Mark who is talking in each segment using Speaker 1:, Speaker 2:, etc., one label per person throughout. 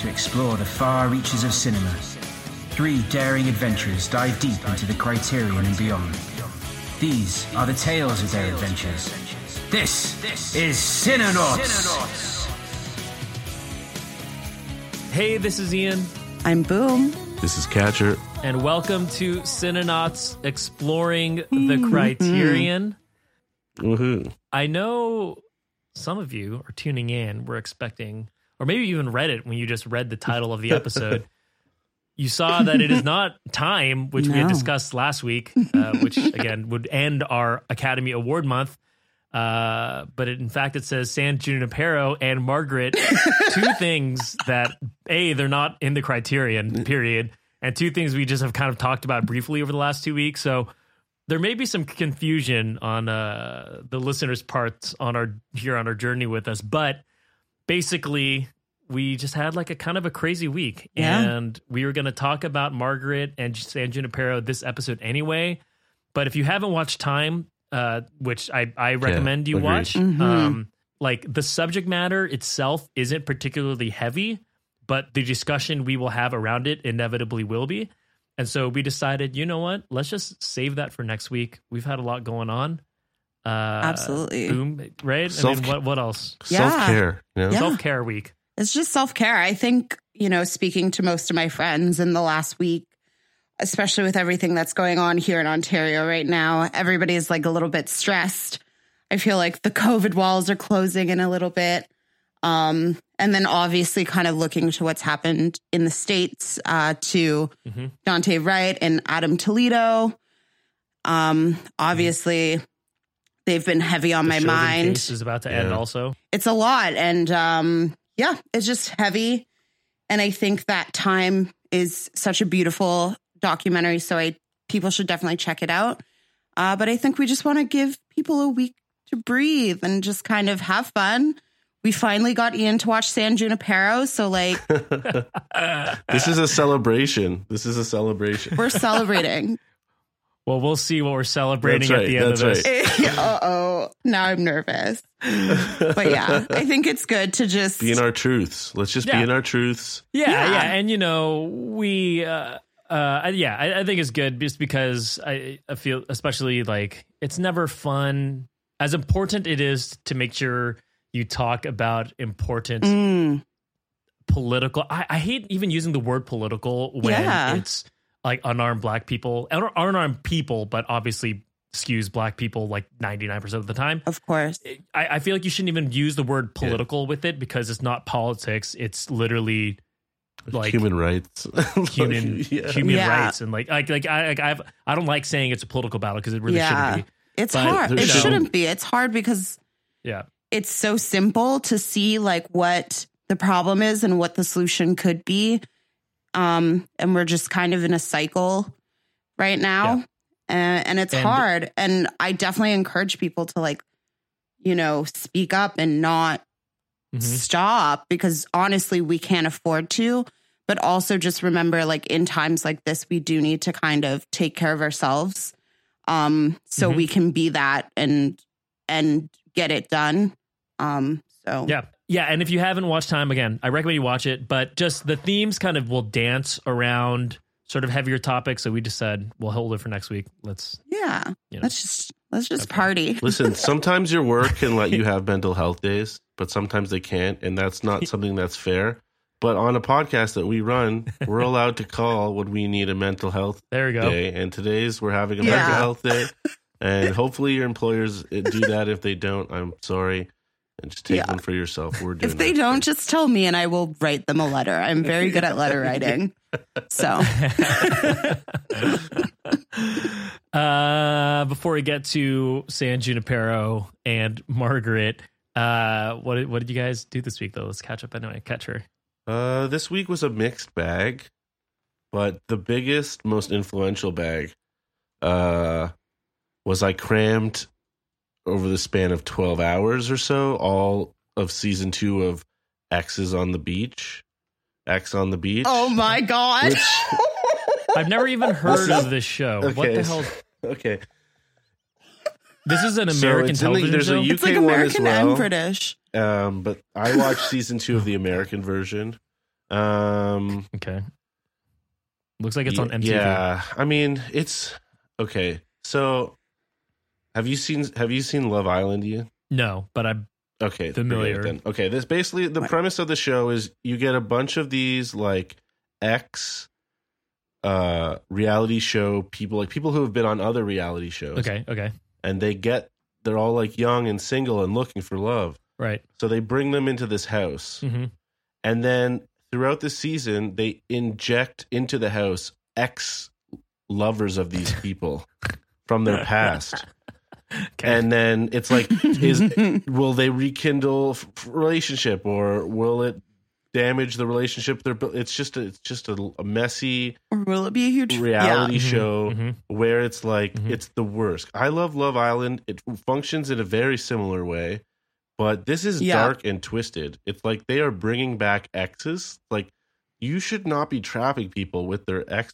Speaker 1: on a mission to explore the far reaches of cinema. Three daring adventurers dive deep into the Criterion and beyond. These are the tales of their adventures. This is Cinenauts!
Speaker 2: Hey, this is Ian,
Speaker 3: I'm Boom.
Speaker 4: This is Catcher.
Speaker 2: and welcome to Cinenauts Exploring the mm-hmm. Criterion.
Speaker 4: Woohoo.
Speaker 2: I know some of you are tuning in. We're expecting, or maybe you even read it when you just read the title of the episode. you saw that it is not time, which we had discussed last week, uh, which again would end our Academy Award month. Uh, but it, in fact, it says San Junipero and Margaret, two things that a they're not in the criterion period, and two things we just have kind of talked about briefly over the last two weeks. So there may be some confusion on uh, the listeners' parts on our here on our journey with us, but basically we just had like a kind of a crazy week,
Speaker 3: Yeah.
Speaker 2: and we were going to talk about Margaret and San Junipero this episode anyway. But if you haven't watched Time, uh, which I I recommend you
Speaker 4: agreed.
Speaker 2: watch,
Speaker 3: Mhm.
Speaker 2: um, like the subject matter itself isn't particularly heavy, but the discussion we will have around it inevitably will be. And so we decided, you know what? Let's just save that for next week. We've had a lot going on. Uh,
Speaker 3: Absolutely.
Speaker 2: Boom, right? I
Speaker 4: Self-
Speaker 2: mean, what what else?
Speaker 3: Yeah.
Speaker 4: Self care. You know?
Speaker 3: Yeah.
Speaker 2: Self care week.
Speaker 3: It's just self care. I think, you know, speaking to most of my friends in the last week, especially with everything that's going on here in Ontario right now, everybody's like a little bit stressed. I feel like the COVID walls are closing in a little bit. Um, and then obviously kind of looking to what's happened in the States uh, to
Speaker 2: Mhm.
Speaker 3: Daunte Wright and Adam Toledo. Um, obviously, they've been heavy on
Speaker 2: The
Speaker 3: my mind
Speaker 2: case is about to end. Also,
Speaker 3: it's a lot and um yeah it's just heavy and i think that time is such a beautiful documentary so i people should definitely check it out uh but i think we just want to give people a week to breathe and just kind of have fun we finally got ian to watch san junipero so like
Speaker 4: this is a celebration. This is a celebration.
Speaker 3: we're celebrating
Speaker 2: well, we'll see what we're celebrating
Speaker 4: That's
Speaker 2: at the end of
Speaker 4: that's
Speaker 2: this.
Speaker 3: uh-oh now i'm nervous but yeah i think it's good to just
Speaker 4: Be in our truths. Let's just
Speaker 2: Yeah.
Speaker 4: be in our truths.
Speaker 2: Yeah,
Speaker 3: Yeah.
Speaker 2: yeah, and you know, we, uh, uh, yeah, I, I think it's good just because I, I feel, especially like it's never fun. As important it is to make sure you talk about important
Speaker 3: Mm,
Speaker 2: political. I, I hate even using the word political when
Speaker 3: Yeah.
Speaker 2: it's like unarmed black people, unarmed people, but obviously skews black people like ninety nine percent of the time.
Speaker 3: of course
Speaker 2: I, I feel like you shouldn't even use the word political with it because it's not politics. It's literally like
Speaker 4: human rights.
Speaker 2: human
Speaker 4: Yeah.
Speaker 2: human
Speaker 3: Yeah.
Speaker 2: rights and like like like I like I've I don't like saying it's a political battle because it really
Speaker 3: Yeah.
Speaker 2: shouldn't be.
Speaker 3: it's
Speaker 2: But
Speaker 3: hard it
Speaker 4: there's no-
Speaker 3: shouldn't be it's hard because
Speaker 2: Yeah.
Speaker 3: it's so simple to see like what the problem is and what the solution could be. Um, and we're just kind of in a cycle right now.
Speaker 2: Yeah.
Speaker 3: And, and it's
Speaker 2: And-
Speaker 3: hard. And I definitely encourage people to like, you know, speak up and not
Speaker 2: Mhm.
Speaker 3: stop because honestly, we can't afford to. But also just remember, like in times like this, we do need to kind of take care of ourselves. Um, so
Speaker 2: Mhm.
Speaker 3: we can be that and and get it done. Um, so
Speaker 2: Yeah. Yeah. And if you haven't watched Time again, I recommend you watch it. But just the themes kind of will dance around sort of heavier topics. So we just said we'll hold it for next week. Let's
Speaker 3: yeah,
Speaker 2: you know.
Speaker 3: let's just let's just
Speaker 2: Okay.
Speaker 3: party.
Speaker 4: Listen, sometimes your work can let you have mental health days, but sometimes they can't, and that's not something that's fair. But on a podcast that we run, we're allowed to call when we need a mental health
Speaker 2: there we go.
Speaker 4: day, and today's we're having a
Speaker 3: Yeah.
Speaker 4: mental health day, and hopefully your employers uh, do that. If they don't, I'm sorry, and just take
Speaker 3: Yeah.
Speaker 4: one for yourself. We're doing
Speaker 3: If they don't, just tell me and I will write them a letter. I'm very good at letter writing. So
Speaker 2: uh, before we get to San Junipero and Margaret, uh, what did, what did you guys do this week though? Let's catch up anyway. Catch her.
Speaker 4: Uh, this week was a mixed bag, but the biggest, most influential bag, uh, was I crammed over the span of twelve hours or so all of season two of X's on the beach, Ex on the beach.
Speaker 3: Oh my god.
Speaker 4: Which-
Speaker 2: I've never even heard
Speaker 4: Listen.
Speaker 2: of this show. What
Speaker 4: Okay.
Speaker 2: the hell?
Speaker 4: okay,
Speaker 2: This is an American
Speaker 4: it's in the-
Speaker 2: television
Speaker 4: there's a
Speaker 2: show.
Speaker 4: U-
Speaker 3: it's like
Speaker 4: UK one as
Speaker 3: American
Speaker 4: well.
Speaker 3: and British.
Speaker 4: um, but I watched season two of the American version. Um,
Speaker 2: Okay. Looks like it's on
Speaker 4: Ye-
Speaker 2: MTV.
Speaker 4: Yeah, I mean, it's okay. So, have you seen Have you seen Love Island? You
Speaker 2: No, but I'm
Speaker 4: okay?
Speaker 2: Familiar.
Speaker 4: Then okay, this basically the premise of the show is you get a bunch of these like ex uh reality show people like people who have been on other reality shows
Speaker 2: okay, okay.
Speaker 4: and they get they're all like young and single and looking for love
Speaker 2: Right.
Speaker 4: so they bring them into this house
Speaker 2: hmm
Speaker 4: and then throughout the season they inject into the house ex lovers of these people from their past
Speaker 2: Okay.
Speaker 4: and then it's like is will they rekindle relationship or will it damage the relationship they're it's just a, it's just a, a messy
Speaker 3: or will it be a huge
Speaker 4: reality
Speaker 2: Mhm,
Speaker 4: show
Speaker 2: mhm.
Speaker 4: where it's like
Speaker 2: Mhm.
Speaker 4: it's the worst i love love island it functions in a very similar way but this is
Speaker 3: Yeah.
Speaker 4: dark and twisted it's like they are bringing back exes like you should not be trapping people with their ex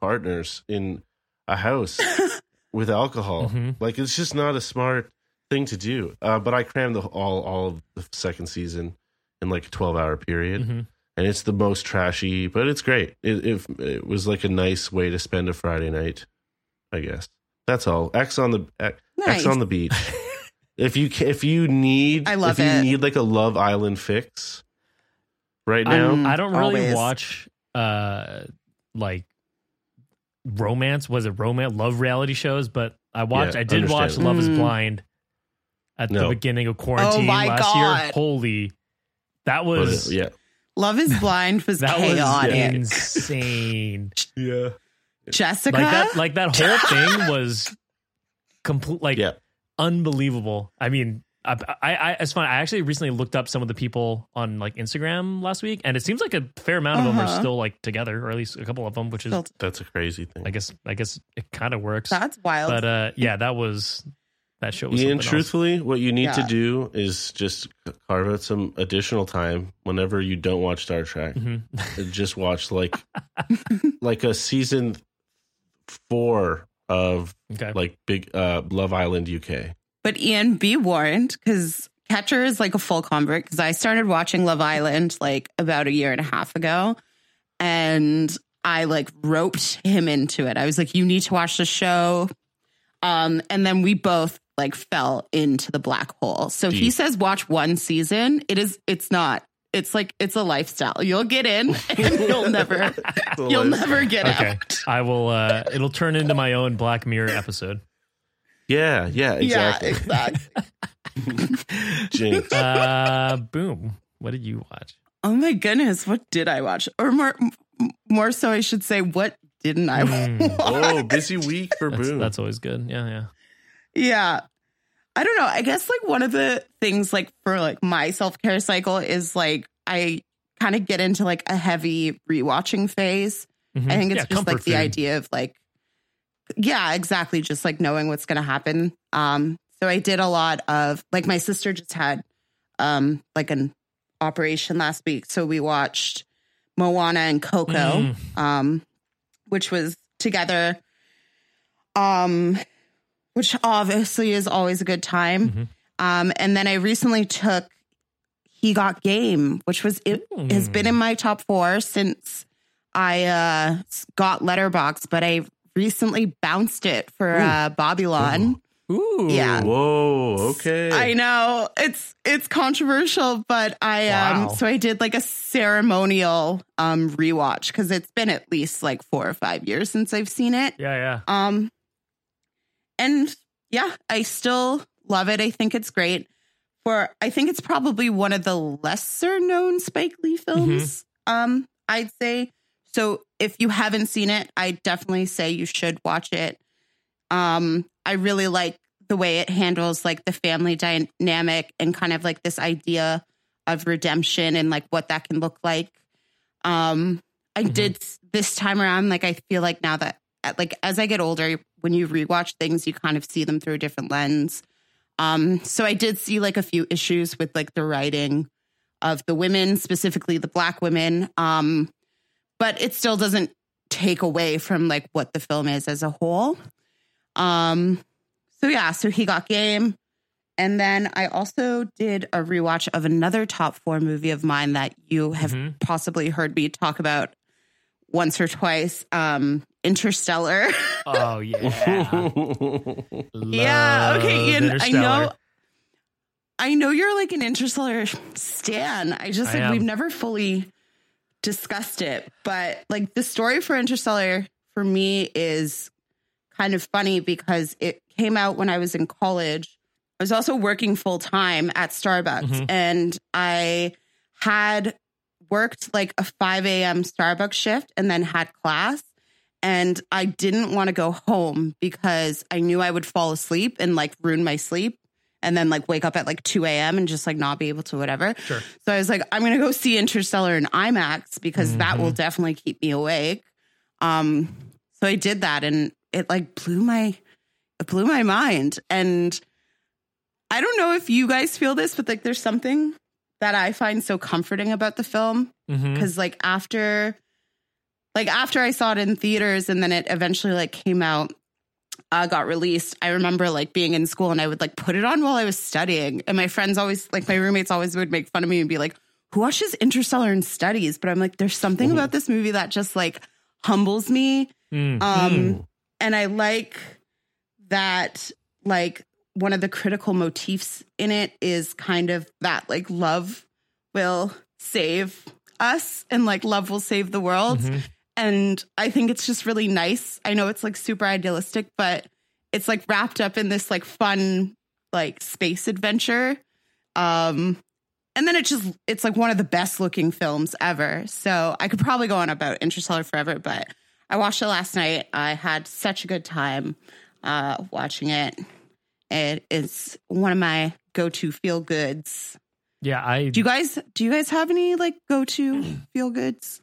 Speaker 4: partners in a house with alcohol
Speaker 2: Mhm.
Speaker 4: like it's just not a smart thing to do uh, but i crammed the, all all of the second season in like a 12 hour period
Speaker 2: Mhm.
Speaker 4: and it's the most trashy, but it's great. It, it it was like a nice way to spend a Friday night, I guess. That's all. X on the X
Speaker 3: Nice.
Speaker 4: on the beach. if you if you need,
Speaker 3: I love
Speaker 4: if you
Speaker 3: it.
Speaker 4: need like a Love Island fix right
Speaker 2: I-
Speaker 4: now.
Speaker 3: Mm,
Speaker 2: I don't really
Speaker 3: always.
Speaker 2: watch uh like romance. Was it romance love reality shows? But I watched.
Speaker 4: Yeah,
Speaker 2: I did watch
Speaker 4: understandable.
Speaker 2: Love Is
Speaker 3: Mm.
Speaker 2: Blind at the beginning of quarantine
Speaker 3: my
Speaker 2: last year. Holy, that
Speaker 4: But
Speaker 2: was
Speaker 4: it- yeah,
Speaker 3: Love is Blind was
Speaker 2: that
Speaker 3: chaotic.
Speaker 2: was insane.
Speaker 4: yeah,
Speaker 3: Jessica,
Speaker 2: like that. Like that whole thing was complete. Like
Speaker 4: yeah.
Speaker 2: unbelievable. I mean, I, I, I, it's fun. I actually recently looked up some of the people on like Instagram last week, and it seems like a fair amount of them are
Speaker 3: Uh-huh.
Speaker 2: still like together, or at least a couple of them, which is,
Speaker 4: That's a crazy thing.
Speaker 2: I guess, I guess it kind of works.
Speaker 3: that's wild.
Speaker 2: But uh, yeah, that was that show was
Speaker 4: Ian,
Speaker 2: something else.
Speaker 4: truthfully, what you need to do is just carve out some additional time whenever you don't watch Star Trek.
Speaker 2: Mhm.
Speaker 4: just watch like like a season four of
Speaker 2: Okay.
Speaker 4: like big uh Love Island UK.
Speaker 3: But Ian, be warned because Catcher is like a full convert because I started watching Love Island like about a year and a half ago. And I like roped him into it. I was like, you need to watch the show. Um, and then we both like fell into the black hole. So if he says watch one season, it is it's not. It's like it's a lifestyle. You'll get in and you'll never you'll never get
Speaker 2: okay.
Speaker 3: out.
Speaker 2: I will. uh It'll turn into my own Black Mirror episode.
Speaker 4: Yeah, yeah, exactly.
Speaker 3: Yeah, exactly.
Speaker 4: Jinx.
Speaker 2: Uh Boom. What did you watch?
Speaker 3: Oh my goodness, what did I watch? Or more more so I should say what didn't I
Speaker 2: Mm.
Speaker 3: watch?
Speaker 4: oh, busy week for
Speaker 2: That's,
Speaker 4: Boom.
Speaker 2: that's always good. Yeah, yeah.
Speaker 3: Yeah. I don't know. I guess like one of the things like for like my self-care cycle is like I kind of get into like a heavy rewatching phase.
Speaker 2: Mhm.
Speaker 3: I think it's
Speaker 2: Yeah,
Speaker 3: just
Speaker 2: comfort
Speaker 3: like the
Speaker 2: food.
Speaker 3: idea of like yeah, exactly, just like knowing what's going to happen. Um so I did a lot of like my sister just had um like an operation last week, so we watched Moana and Coco
Speaker 2: Mm.
Speaker 3: um which was together um which obviously is always a good time.
Speaker 2: Mhm.
Speaker 3: Um and then I recently took He Got Game, which was it has been in my top 4 since I uh got Letterboxd, but I recently bounced it for uh Babylon.
Speaker 2: Ooh.
Speaker 3: Yeah.
Speaker 4: Whoa, okay.
Speaker 3: I know it's it's controversial, but I
Speaker 2: Wow.
Speaker 3: um so I did like a ceremonial um rewatch because it's been at least like four or five years since I've seen it.
Speaker 2: Yeah, yeah.
Speaker 3: Um and yeah, I still love it. I think it's great. For I think it's probably one of the lesser known Spike Lee films. Um, I'd say. So if you haven't seen it, I definitely say you should watch it. Um, I really like the way it handles like the family dynamic and kind of like this idea of redemption and like what that can look like. Um, I
Speaker 2: Mhm.
Speaker 3: did this time around, like I feel like now that like as I get older, when you rewatch things, you kind of see them through a different lens. Um, so I did see like a few issues with like the writing of the women, specifically the black women. Um, but it still doesn't take away from like what the film is as a whole. Um, so yeah, so he got game. and then I also did a rewatch of another top four movie of mine that you have
Speaker 2: Mhm.
Speaker 3: possibly heard me talk about once or twice. Um, Interstellar.
Speaker 2: Oh yeah.
Speaker 3: yeah. Okay,
Speaker 2: Love
Speaker 3: Ian. I know. I know you're like an Interstellar stan. I just
Speaker 2: I
Speaker 3: like
Speaker 2: am.
Speaker 3: we've never fully discussed it, but like the story for Interstellar for me is kind of funny because it came out when I was in college. I was also working full time at Starbucks,
Speaker 2: Mhm.
Speaker 3: and I had worked like a 5 a.m. Starbucks shift and then had class. And I didn't want to go home because I knew I would fall asleep and like ruin my sleep and then like wake up at like 2 a.m. and just like not be able to whatever.
Speaker 2: Sure.
Speaker 3: So I was like, I'm going to go see Interstellar in IMAX because that will definitely keep me awake. Um, so I did that and it like blew my, it blew my mind. And I don't know if you guys feel this, but like there's something that I find so comforting about the film
Speaker 2: Mhm.
Speaker 3: because like after like after i saw it in theaters and then it eventually like came out uh got released i remember like being in school and i would like put it on while i was studying. And my friends always like my roommates always would make fun of me and be like who watches interstellar and studies? But i'm like there's something about this movie that just like humbles me.
Speaker 2: Mm.
Speaker 3: um and i like that like one of the critical motifs in it is kind of that like love will save us and like love will save the world.
Speaker 2: Mhm.
Speaker 3: And i think it's just really nice. I know it's like super idealistic but it's like wrapped up in this like fun like space adventure. Um and then it just it's like one of the best looking films ever. So i could probably go on about interstellar forever but i watched it last night. I had such a good time uh watching it. It is one of my go-to feel goods
Speaker 2: Yeah, I
Speaker 3: do you guys do you guys have any like go-to feel goods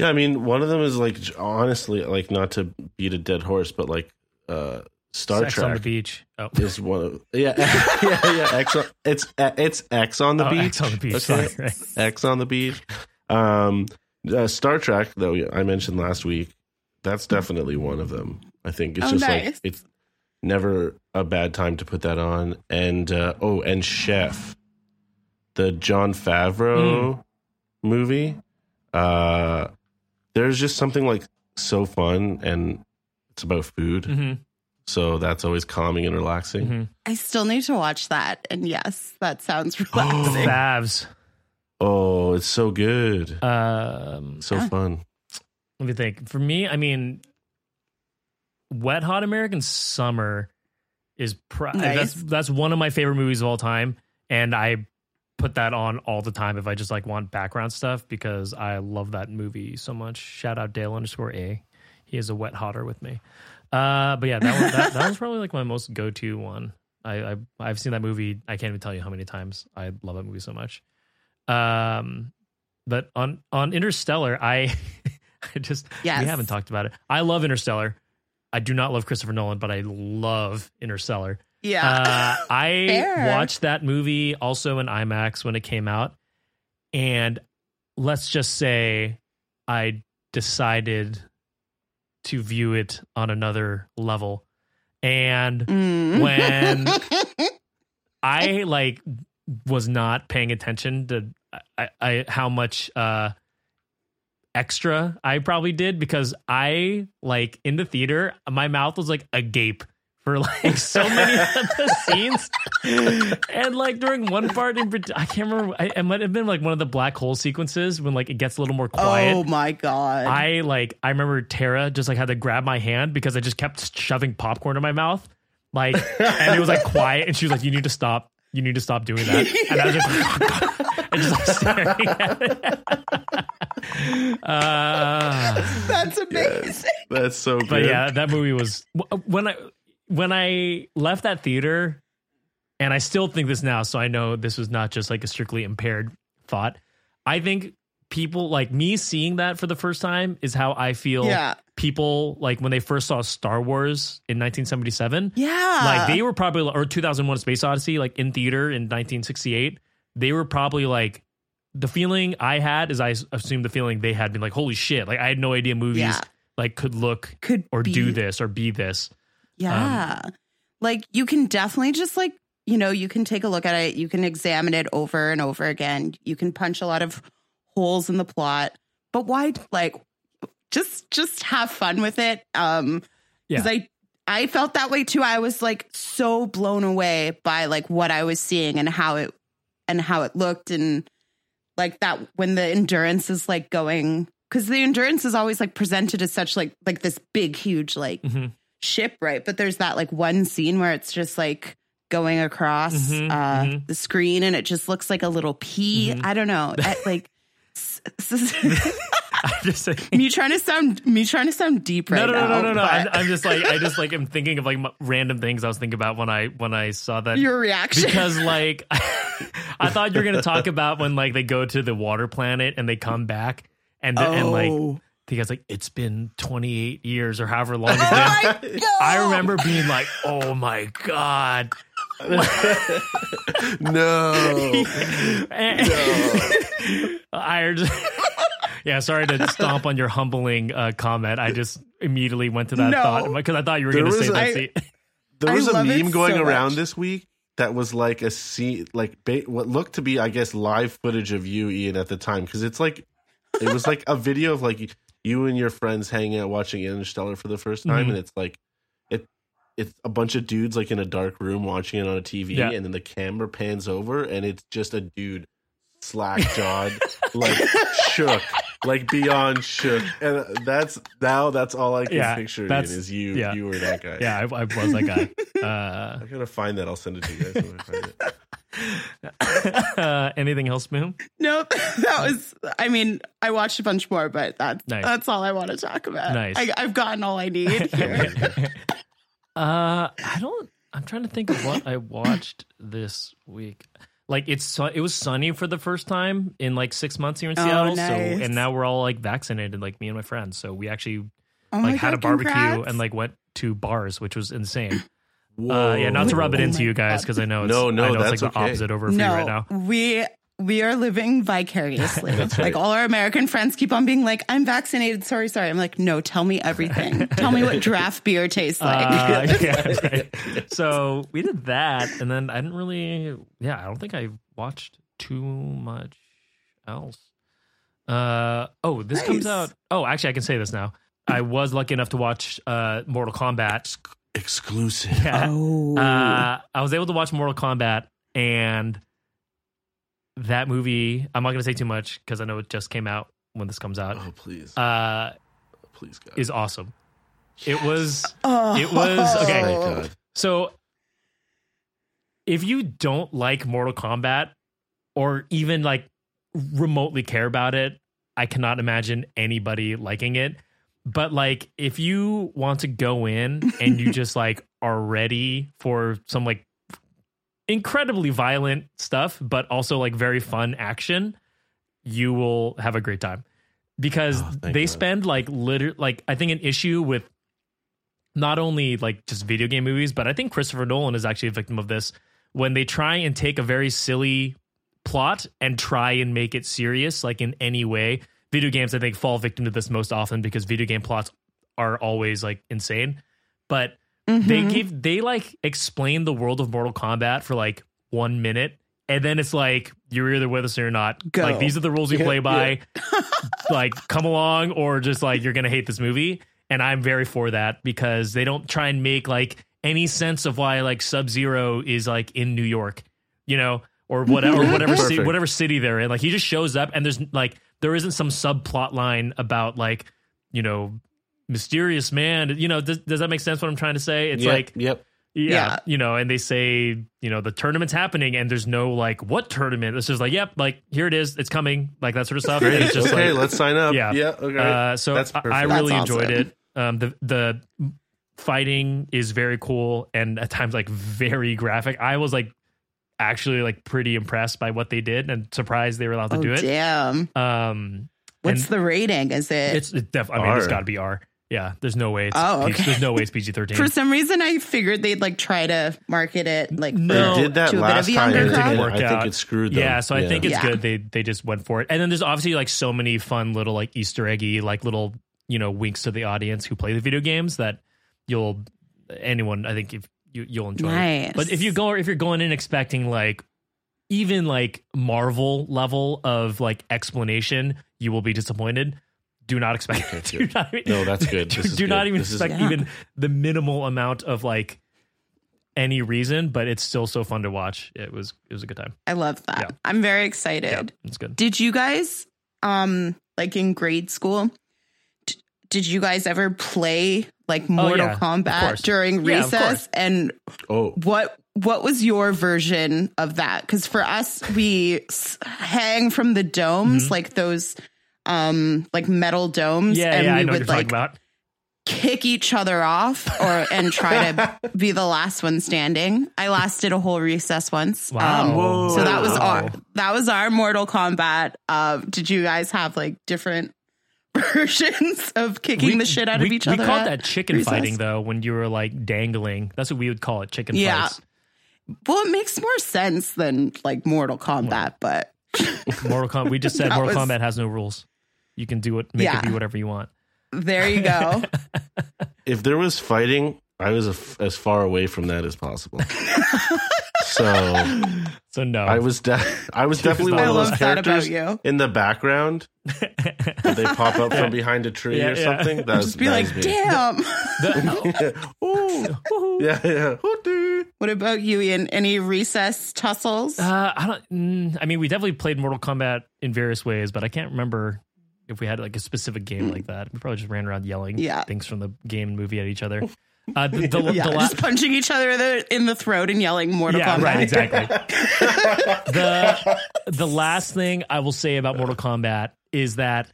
Speaker 4: Yeah, I mean, one of them is like honestly, like not to beat a dead horse, but like uh Star
Speaker 2: sex on the
Speaker 4: Trek
Speaker 2: beach. Oh,
Speaker 4: is one of yeah, yeah, yeah. X on, it's it's X on the
Speaker 2: Oh,
Speaker 4: beach.
Speaker 2: Ex on the beach.
Speaker 4: Okay.
Speaker 2: Sorry, right.
Speaker 4: Ex on the beach. Um, uh, Star Trek, though I mentioned last week, that's definitely one of them. I think it's
Speaker 3: Oh,
Speaker 4: just
Speaker 3: nice.
Speaker 4: like it's never a bad time to put that on. And uh, oh, and Chef, the Jon Favreau
Speaker 2: Hmm.
Speaker 4: movie. Uh, there's just something like so fun, and it's about food,
Speaker 2: Mhm,
Speaker 4: so that's always calming and relaxing.
Speaker 2: mhm.
Speaker 3: I still need to watch that. And yes, that sounds relaxing.
Speaker 2: Favs.
Speaker 4: Oh, it's so good,
Speaker 2: Um,
Speaker 4: so
Speaker 3: Yeah.
Speaker 4: fun.
Speaker 2: let me think. For me, I mean, Wet Hot American Summer is pr-
Speaker 3: Nice.
Speaker 2: that's that's one of my favorite movies of all time, and I put that on all the time if I just like want background stuff because I love that movie so much. Shout out Dale underscore A. He is a wet hotter with me. Uh, but yeah, that one, that, that was probably like my most go to one. I, I I've seen that movie. I can't even tell you how many times. I love that movie so much. Um, but on on Interstellar, I I just
Speaker 3: Yes.
Speaker 2: we haven't talked about it. I love Interstellar. I do not love Christopher Nolan, but I love Interstellar.
Speaker 3: Yeah.
Speaker 2: Uh, I
Speaker 3: Fair.
Speaker 2: watched that movie also in IMAX when it came out, and let's just say I decided to view it on another level. And
Speaker 3: Mm.
Speaker 2: when I like was not paying attention to I, I how much uh extra I probably did because I like in the theater my mouth was like agape for like so many of the scenes and like during one part in part- I can't remember I, it might have been like one of the black hole sequences when like it gets a little more quiet
Speaker 3: oh my god.
Speaker 2: I like I remember Tara just like had to grab my hand because I just kept shoving popcorn in my mouth. Like and it was like quiet and she was like, You need to stop. You need to stop doing that. And I was just and just like staring at it. uh,
Speaker 3: That's amazing.
Speaker 4: That's so good.
Speaker 2: but yeah, that movie was when I when I left that theater, and I still think this now, so I know this was not just like a strictly impaired thought. I think people like me seeing that for the first time is how I feel
Speaker 3: Yeah.
Speaker 2: people like when they first saw Star Wars in 1977.
Speaker 3: Yeah.
Speaker 2: Like they were probably or 2001 Space Odyssey like in theater in 1968. They were probably like the feeling I had is I assumed the feeling they had been like holy shit like I had no idea movies
Speaker 3: Yeah.
Speaker 2: like could look
Speaker 3: could
Speaker 2: or
Speaker 3: be,
Speaker 2: do this or be this.
Speaker 3: Yeah. like you can definitely just like you know, you can take a look at it, you can examine it over and over again. You can punch a lot of holes in the plot. But why like just just have fun with it? Um
Speaker 2: Yeah.
Speaker 3: because I I felt that way too. I was like so blown away by like what I was seeing and how it and how it looked and like that when the endurance is like going because the endurance is always like presented as such like like this big huge like
Speaker 2: Mhm.
Speaker 3: Ship right but there's that like one scene where it's just like going across
Speaker 2: Mhm,
Speaker 3: uh
Speaker 2: mhm.
Speaker 3: the screen and it just looks like a little pea
Speaker 2: Mhm.
Speaker 3: i don't know I- like s- s-
Speaker 2: I'm just saying.
Speaker 3: me trying to sound me trying to sound deep right
Speaker 2: no, no,
Speaker 3: now
Speaker 2: no, no, no, no. I'm, I'm just like, I just like, am thinking of like random things I was thinking about when I when I saw that.
Speaker 3: your reaction
Speaker 2: because like, I thought you were gonna talk about when like they go to the water planet and they come back and the, and like
Speaker 3: Oh.
Speaker 2: The guy's like, it's been 28 years or however long it's
Speaker 3: Oh
Speaker 2: been.
Speaker 3: my God.
Speaker 2: I remember being like, oh my god.
Speaker 4: no. no.
Speaker 2: I just, yeah, sorry to stomp on your humbling uh, comment. I just immediately went to that
Speaker 3: No.
Speaker 2: thought because I thought you were going to
Speaker 4: was
Speaker 2: say
Speaker 4: a-
Speaker 2: that.
Speaker 3: I-
Speaker 4: There was a meme going
Speaker 3: so
Speaker 4: around
Speaker 3: much.
Speaker 4: this week that was like a scene, like ba- what looked to be, I guess, live footage of you, Ian, at the time, because it's like it was like a video of like you and your friends hanging out watching Interstellar for the first time,
Speaker 2: Mhm.
Speaker 4: and it's like it. It's a bunch of dudes like in a dark room watching it on a TV,
Speaker 2: Yeah.
Speaker 4: and then the camera pans over, and it's just a dude slack jawed, like shook, like beyond shook, and that's now that's all I can
Speaker 2: Yeah,
Speaker 4: picture. Ian,
Speaker 2: that's-
Speaker 4: is you,
Speaker 2: yeah.
Speaker 4: you were that guy.
Speaker 2: Yeah, I, I was that guy. Uh,
Speaker 4: I gotta find that. I'll send it to you guys. When I find it.
Speaker 2: uh, anything else, Boom?
Speaker 3: Nope. That was I mean, I watched a bunch more, but that's
Speaker 2: Nice.
Speaker 3: that's all I want to talk about.
Speaker 2: Nice.
Speaker 3: I, I've gotten all I need here.
Speaker 2: Uh, I don't. I'm trying to think of what I watched this week. Like it's su- it was sunny for the first time in like six months here in
Speaker 3: Oh,
Speaker 2: Seattle. So
Speaker 3: nice.
Speaker 2: and now we're all like vaccinated, like me and my friends. So we actually
Speaker 3: Oh
Speaker 2: like had a barbecue
Speaker 3: congrats.
Speaker 2: and like went to bars, which was insane.
Speaker 4: Whoa.
Speaker 2: Uh, yeah, not to rub it
Speaker 3: Oh
Speaker 2: into you guys because I know it's
Speaker 4: No, no,
Speaker 2: I know it's
Speaker 4: that's
Speaker 2: like the
Speaker 4: okay.
Speaker 2: opposite over for
Speaker 3: no,
Speaker 2: you right now.
Speaker 3: we we are living vicariously.
Speaker 4: That's
Speaker 3: Like all our American friends keep on being like, "I'm vaccinated." Sorry, sorry. I'm like, "No, tell me everything. tell me what draft beer tastes like."
Speaker 2: Uh, yeah, right. So we did that, and then I didn't really. Yeah, I don't think I watched too much else. Uh oh, this comes out. Oh, actually, I can say this now. I was lucky enough to watch uh Mortal Kombat.
Speaker 4: exclusive.
Speaker 2: Yeah.
Speaker 3: oh,
Speaker 2: Uh, I was able to watch Mortal Kombat, and that movie. I'm not going to say too much because I know it just came out when this comes out.
Speaker 4: Oh please,
Speaker 2: Uh,
Speaker 4: please God.
Speaker 2: is awesome. It was.
Speaker 3: Oh.
Speaker 2: it was- okay.
Speaker 4: Thank God.
Speaker 2: So, if you don't like Mortal Kombat or even like remotely care about it, I cannot imagine anybody liking it. But like, if you want to go in and you just like are ready for some like incredibly violent stuff, but also like very fun action, you will have a great time because
Speaker 4: Oh,
Speaker 2: they
Speaker 4: God.
Speaker 2: spend like liter like I think an issue with not only like just video game movies, but I think Christopher Nolan is actually a victim of this when they try and take a very silly plot and try and make it serious, like in any way. Video games, I think, fall victim to this most often because video game plots are always like insane. But they
Speaker 3: Mhm.
Speaker 2: give they like explain the world of Mortal Kombat for like one minute, and then it's like you're either with us or you're not.
Speaker 3: Go.
Speaker 2: Like these are the rules you
Speaker 4: Yeah,
Speaker 2: play
Speaker 4: yeah.
Speaker 2: by. like come along, or just like you're gonna hate this movie. And I'm very for that because they don't try and make like any sense of why like Sub Zero is like in New York, you know, or whatever, whatever city, whatever city they're in. Like he just shows up, and there's like there isn't some subplot line about like you know mysterious man. You know, does, does that make sense? What I'm trying to say? It's
Speaker 4: Yep,
Speaker 2: like
Speaker 4: yep.
Speaker 2: yeah,
Speaker 3: Yeah.
Speaker 2: you know, and they say, you know, the tournament's happening, and there's no like what tournament. It's just like, yep, like here it is, it's coming, like that sort of stuff. And it's just
Speaker 4: okay,
Speaker 2: like,
Speaker 4: let's sign up.
Speaker 2: Yeah.
Speaker 4: Yeah. Okay.
Speaker 2: uh, so
Speaker 4: That's
Speaker 2: I, I really
Speaker 3: That's
Speaker 2: enjoyed
Speaker 3: awesome.
Speaker 2: it. Um, the the fighting is very cool and at times like very graphic. I was like actually like pretty impressed by what they did and surprised they were allowed to
Speaker 3: oh
Speaker 2: do it.
Speaker 3: damn!
Speaker 2: Um,
Speaker 3: What's the rating? Is it?
Speaker 2: it's it def- I mean, it's got to be R. Yeah, there's no way it's
Speaker 3: Oh,
Speaker 2: PG
Speaker 3: okay.
Speaker 2: there's no way it's PG thirteen.
Speaker 3: for some reason, I figured they'd like try to market it like
Speaker 2: No.
Speaker 4: they did that
Speaker 3: to a bit of
Speaker 4: last
Speaker 3: a
Speaker 4: time.
Speaker 3: younger
Speaker 4: and
Speaker 2: crowd.
Speaker 4: I
Speaker 2: Work
Speaker 4: think it screwed them.
Speaker 2: Yeah, so I think it's
Speaker 3: Yeah.
Speaker 2: good they they just went for it. And then there's obviously like so many fun little like Easter eggy like little you know winks to the audience who play the video games that you'll anyone I think if you you'll enjoy
Speaker 3: Nice.
Speaker 2: it. But if you go if you're going in expecting like even like Marvel level of like explanation, you will be disappointed. Do not expect
Speaker 4: Okay,
Speaker 2: do
Speaker 4: good.
Speaker 2: not,
Speaker 4: No, that's good.
Speaker 2: Do,
Speaker 4: This is
Speaker 2: do not even
Speaker 4: This is-
Speaker 2: expect
Speaker 3: Yeah.
Speaker 2: even the minimal amount of like any reason, but it's still so fun to watch. It was it was a good time.
Speaker 3: I love that.
Speaker 2: Yeah.
Speaker 3: I'm very excited.
Speaker 2: Yeah, it's good.
Speaker 3: Did you guys, um, like in grade school, d- did you guys ever play like Mortal
Speaker 2: Oh, yeah,
Speaker 3: Kombat during
Speaker 2: Yeah,
Speaker 3: recess? And
Speaker 4: Oh,
Speaker 3: what what was your version of that? Because for us, we hang from the domes, like those, um, like metal domes.
Speaker 2: Yeah,
Speaker 3: and
Speaker 2: yeah, I
Speaker 3: we
Speaker 2: know what
Speaker 3: would
Speaker 2: you're
Speaker 3: like
Speaker 2: about.
Speaker 3: kick each other off or and try to be the last one standing. I lasted a whole recess once.
Speaker 2: Wow.
Speaker 3: Um,
Speaker 4: Whoa.
Speaker 3: so that was
Speaker 2: Wow.
Speaker 3: our that was our Mortal Kombat. Uh, did you guys have like different versions of kicking the shit out
Speaker 2: we,
Speaker 3: of each
Speaker 2: we
Speaker 3: other?
Speaker 2: We
Speaker 3: called
Speaker 2: that chicken
Speaker 3: recess?
Speaker 2: fighting though when you were like dangling. That's what we would call it, chicken
Speaker 3: Yeah.
Speaker 2: fights.
Speaker 3: Well, it makes more sense than like Mortal Kombat, but
Speaker 2: Mortal Kombat. We just said Mortal
Speaker 3: was-
Speaker 2: Kombat has no rules. You can do it, make
Speaker 3: Yeah.
Speaker 2: it be whatever you want.
Speaker 3: there you go.
Speaker 4: if there was fighting, I was a, as far away from that as possible. so
Speaker 2: So no,
Speaker 4: I was de- I was definitely one of those
Speaker 3: love that about
Speaker 4: characters
Speaker 3: you.
Speaker 4: in the background. They pop up from behind a tree
Speaker 2: Yeah,
Speaker 4: or
Speaker 2: yeah.
Speaker 4: something. That was,
Speaker 3: Just be
Speaker 4: that
Speaker 3: like,
Speaker 4: was me.
Speaker 3: damn.
Speaker 2: The-
Speaker 4: Ooh. yeah, yeah. Hoo-doo.
Speaker 3: What about you, Ian? Any recess tussles?
Speaker 2: Uh, I don't. Mm, I mean, we definitely played Mortal Kombat in various ways, but I can't remember if we had like a specific game like that. We probably just ran around yelling
Speaker 3: Yeah.
Speaker 2: things from the game and movie at each other. Uh, the, the,
Speaker 3: yeah,
Speaker 2: the la-
Speaker 3: just punching each other in the, in the throat and yelling Mortal
Speaker 2: yeah,
Speaker 3: Kombat.
Speaker 2: right, exactly. the the last thing I will say about Mortal Kombat is that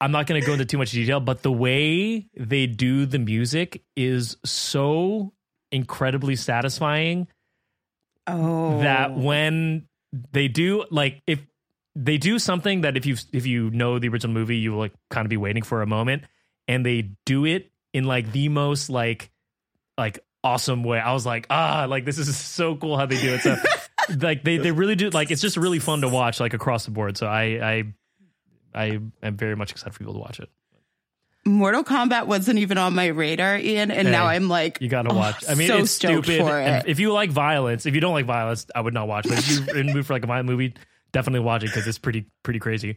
Speaker 2: I'm not going to go into too much detail, but the way they do the music is so incredibly satisfying
Speaker 3: Oh,
Speaker 2: that when they do like if they do something that if you if you know the original movie you will like kind of be waiting for a moment. And they do it in like the most like like awesome way. I was like ah like this is so cool how they do it. So like they they really do like it's just really fun to watch like across the board. So i i i am very much excited for people to watch it.
Speaker 3: Mortal Kombat wasn't even on my radar, Ian, and
Speaker 2: Hey,
Speaker 3: now I'm like,
Speaker 2: you gotta
Speaker 3: oh,
Speaker 2: watch i mean
Speaker 3: so
Speaker 2: it's stupid.
Speaker 3: it.
Speaker 2: if you like violence if you don't like violence i would not watch but if you're in the mood for like a violent movie definitely watch it because it's pretty pretty crazy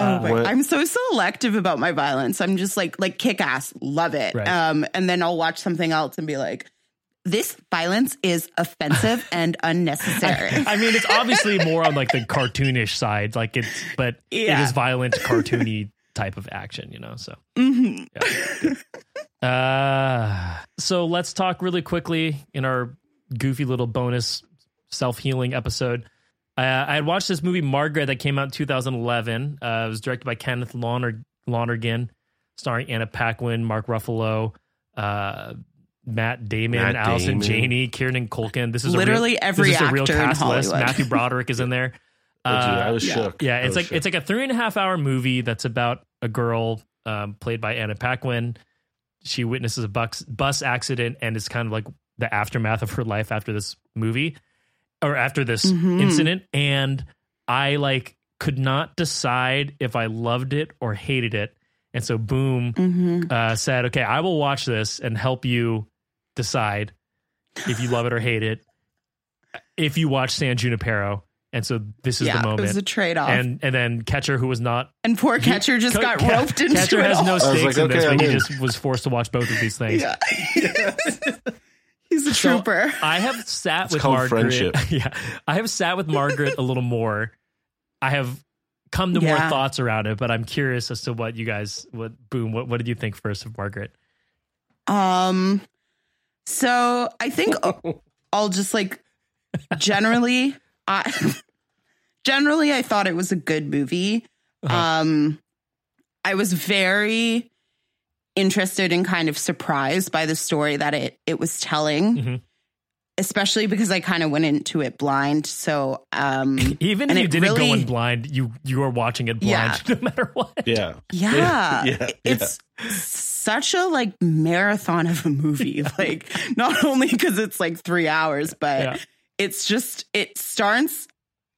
Speaker 3: Oh,
Speaker 2: Uh,
Speaker 3: I'm so selective about my violence. I'm just like like kick ass, love it.
Speaker 2: Right.
Speaker 3: Um, and then I'll watch something else and be like, this violence is offensive and unnecessary.
Speaker 2: I mean, it's obviously more on like the cartoonish side, like it's, but it
Speaker 3: Yeah.
Speaker 2: is violent, cartoony type of action, you know. So,
Speaker 3: Mhm.
Speaker 2: yeah. uh, so let's talk really quickly in our goofy little bonus self healing episode. Uh, I had watched this movie Margaret that came out in 2011. Uh, it was directed by Kenneth Loner- Lonergan, starring Anna Paquin, Mark Ruffalo, uh, Matt Damon,
Speaker 4: Matt
Speaker 2: Allison
Speaker 4: Damon.
Speaker 2: Janney, Kieran Culkin. This is a
Speaker 3: Literally
Speaker 2: real,
Speaker 3: every
Speaker 2: this is a real
Speaker 3: actor in
Speaker 2: cast list.
Speaker 3: Hollywood.
Speaker 2: Matthew Broderick is in there.
Speaker 4: Oh, dude, I
Speaker 2: Uh,
Speaker 4: was
Speaker 3: yeah.
Speaker 4: shook.
Speaker 2: yeah, it's like
Speaker 4: shook.
Speaker 2: it's like a three and a half hour movie that's about a girl um, played by Anna Paquin. She witnesses a bus bus accident and it's kind of like the aftermath of her life after this movie or after this
Speaker 3: Mhm.
Speaker 2: incident. And I like could not decide if I loved it or hated it. And so Boom
Speaker 3: Mhm.
Speaker 2: uh, said, "Okay, I will watch this and help you decide if you love it or hate it. If you watch San Junipero." And so this is
Speaker 3: Yeah,
Speaker 2: the
Speaker 3: it
Speaker 2: moment
Speaker 3: was a trade off. And,
Speaker 2: and and then Catcher, who was not and
Speaker 3: poor Catcher just
Speaker 2: Ca-
Speaker 3: got
Speaker 2: Ca-
Speaker 3: roped into
Speaker 2: Catcher
Speaker 3: it.
Speaker 2: has no stakes
Speaker 4: like,
Speaker 2: in this,
Speaker 4: okay,
Speaker 2: but he
Speaker 4: I'm in.
Speaker 2: just was forced to watch both of these things.
Speaker 3: Yeah. He's a
Speaker 2: So,
Speaker 3: trooper.
Speaker 2: I have sat
Speaker 4: It's
Speaker 2: with Margaret.
Speaker 4: friendship.
Speaker 2: Yeah, I have sat with Margaret a little more. I have come to more thoughts around it, but I'm curious as to what you guys, what boom, what, what did you think first of Margaret?
Speaker 3: Um, so I think I'll- I'll just like generally, I generally I thought it was a good movie.
Speaker 2: Uh-huh.
Speaker 3: Um, I was very interested and kind of surprised by the story that it it was telling,
Speaker 2: Mhm.
Speaker 3: especially because I kind of went into it blind. So, um,
Speaker 2: Even if you didn't go in blind, you you are watching it blind no matter what.
Speaker 4: yeah.
Speaker 3: yeah,
Speaker 4: Yeah,
Speaker 3: it's such a like marathon of a movie. like not only because it's like three hours, but
Speaker 2: Yeah.
Speaker 3: it's just it starts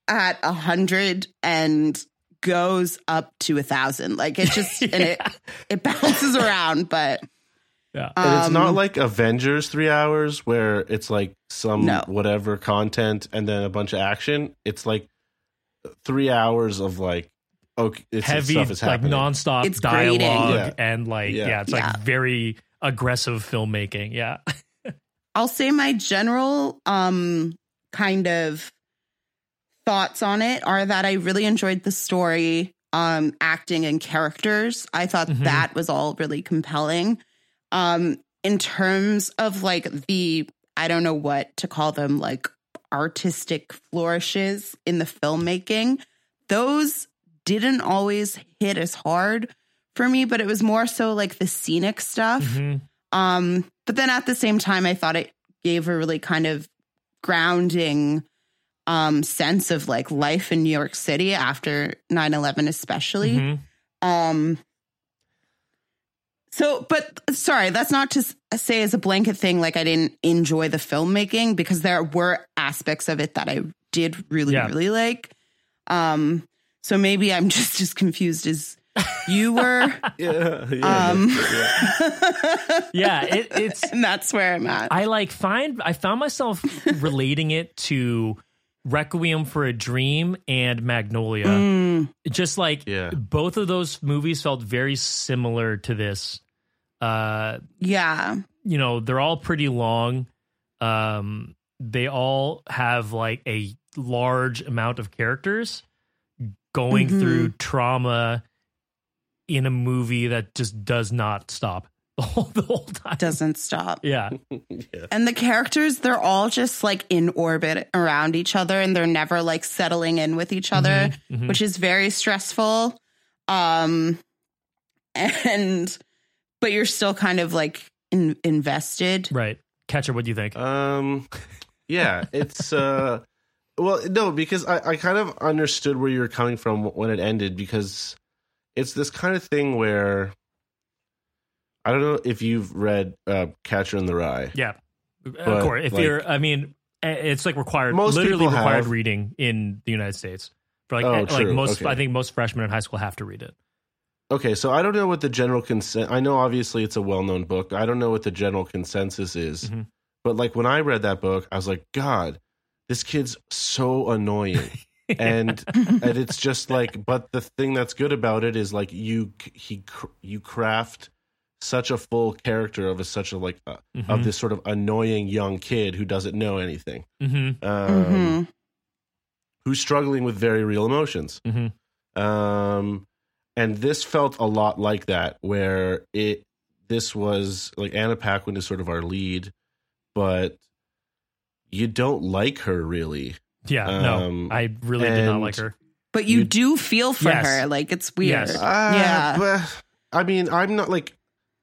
Speaker 3: at a hundred and goes up to a thousand. Like it just and it it bounces around, but
Speaker 2: Yeah.
Speaker 4: And it's not
Speaker 3: Um,
Speaker 4: like Avengers three hours where it's like some
Speaker 3: No.
Speaker 4: whatever content and then a bunch of action. It's like three hours of like okay, it's
Speaker 2: Heavy,
Speaker 4: stuff is
Speaker 2: like
Speaker 4: happening.
Speaker 2: nonstop
Speaker 3: It's
Speaker 2: dialogue
Speaker 4: Yeah.
Speaker 2: and like yeah,
Speaker 4: Yeah.
Speaker 2: it's
Speaker 3: Yeah.
Speaker 2: like very aggressive filmmaking. Yeah.
Speaker 3: I'll say my general um kind of thoughts on it are that I really enjoyed the story, um, acting and characters. I thought
Speaker 2: Mhm.
Speaker 3: that was all really compelling. Um, in terms of like the I don't know what to call them, like artistic flourishes in the filmmaking, those didn't always hit as hard for me, but it was more so like the scenic stuff.
Speaker 2: Mhm.
Speaker 3: Um, but then at the same time, I thought it gave a really kind of grounding um sense of like life in New York City after 9-11 especially.
Speaker 2: Mhm.
Speaker 3: Um so but sorry, that's not to say as a blanket thing like I didn't enjoy the filmmaking because there were aspects of it that I did really
Speaker 2: Yeah.
Speaker 3: really like. Um so maybe I'm just as confused as you were.
Speaker 4: Yeah, yeah,
Speaker 3: Um
Speaker 4: yeah.
Speaker 2: Yeah. It, it's,
Speaker 3: and that's where I'm at.
Speaker 2: I like find, I found myself relating it to Requiem for a Dream and Magnolia.
Speaker 3: Mm,
Speaker 2: Just like
Speaker 4: Yeah.
Speaker 2: both of those movies felt very similar to this. Uh,
Speaker 3: yeah.
Speaker 2: you know, they're all pretty long. Um, they all have like a large amount of characters going
Speaker 3: Mhm.
Speaker 2: through trauma in a movie that just does not stop the whole the whole time.
Speaker 3: Doesn't stop.
Speaker 2: yeah.
Speaker 4: yeah.
Speaker 3: And the characters, they're all just like in orbit around each other and they're never like settling in with each other,
Speaker 2: Mhm, mhm.
Speaker 3: which is very stressful. Um and but you're still kind of like in, invested.
Speaker 2: right. Catcher, what do you think?
Speaker 4: Um, yeah, it's uh, well, no, because I I kind of understood where you were coming from when it ended because it's this kind of thing where I don't know if you've read uh, Catcher in the Rye.
Speaker 2: yeah. of course. If
Speaker 4: like-
Speaker 2: you're, I mean, it's like required,
Speaker 4: Most
Speaker 2: literally required
Speaker 4: have.
Speaker 2: reading in the United States. For like,
Speaker 4: Oh,
Speaker 2: like most,
Speaker 4: Okay.
Speaker 2: I think most freshmen in high school have to read it.
Speaker 4: Okay, so I don't know what the general consent. I know obviously it's a well-known book. I don't know what the general consensus is,
Speaker 2: Mhm.
Speaker 4: but like when I read that book, I was like, God, this kid's so annoying, and and it's just like. But the thing that's good about it is like you he you craft such a full character of a such a like uh, of
Speaker 2: Mhm.
Speaker 4: this sort of annoying young kid who doesn't know anything,
Speaker 2: Mhm.
Speaker 4: um,
Speaker 3: Mhm.
Speaker 4: who's struggling with very real emotions.
Speaker 2: Mhm.
Speaker 4: Um, and this felt a lot like that, where it this was like Anna Paquin is sort of our lead, but you don't like her really.
Speaker 2: Yeah,
Speaker 4: Um,
Speaker 2: no, I really did not like her.
Speaker 3: But you,
Speaker 4: You-
Speaker 3: do feel for
Speaker 2: Yes.
Speaker 3: her. Like it's weird.
Speaker 2: Yes.
Speaker 4: Uh,
Speaker 3: Yeah.
Speaker 4: but I mean, I'm not like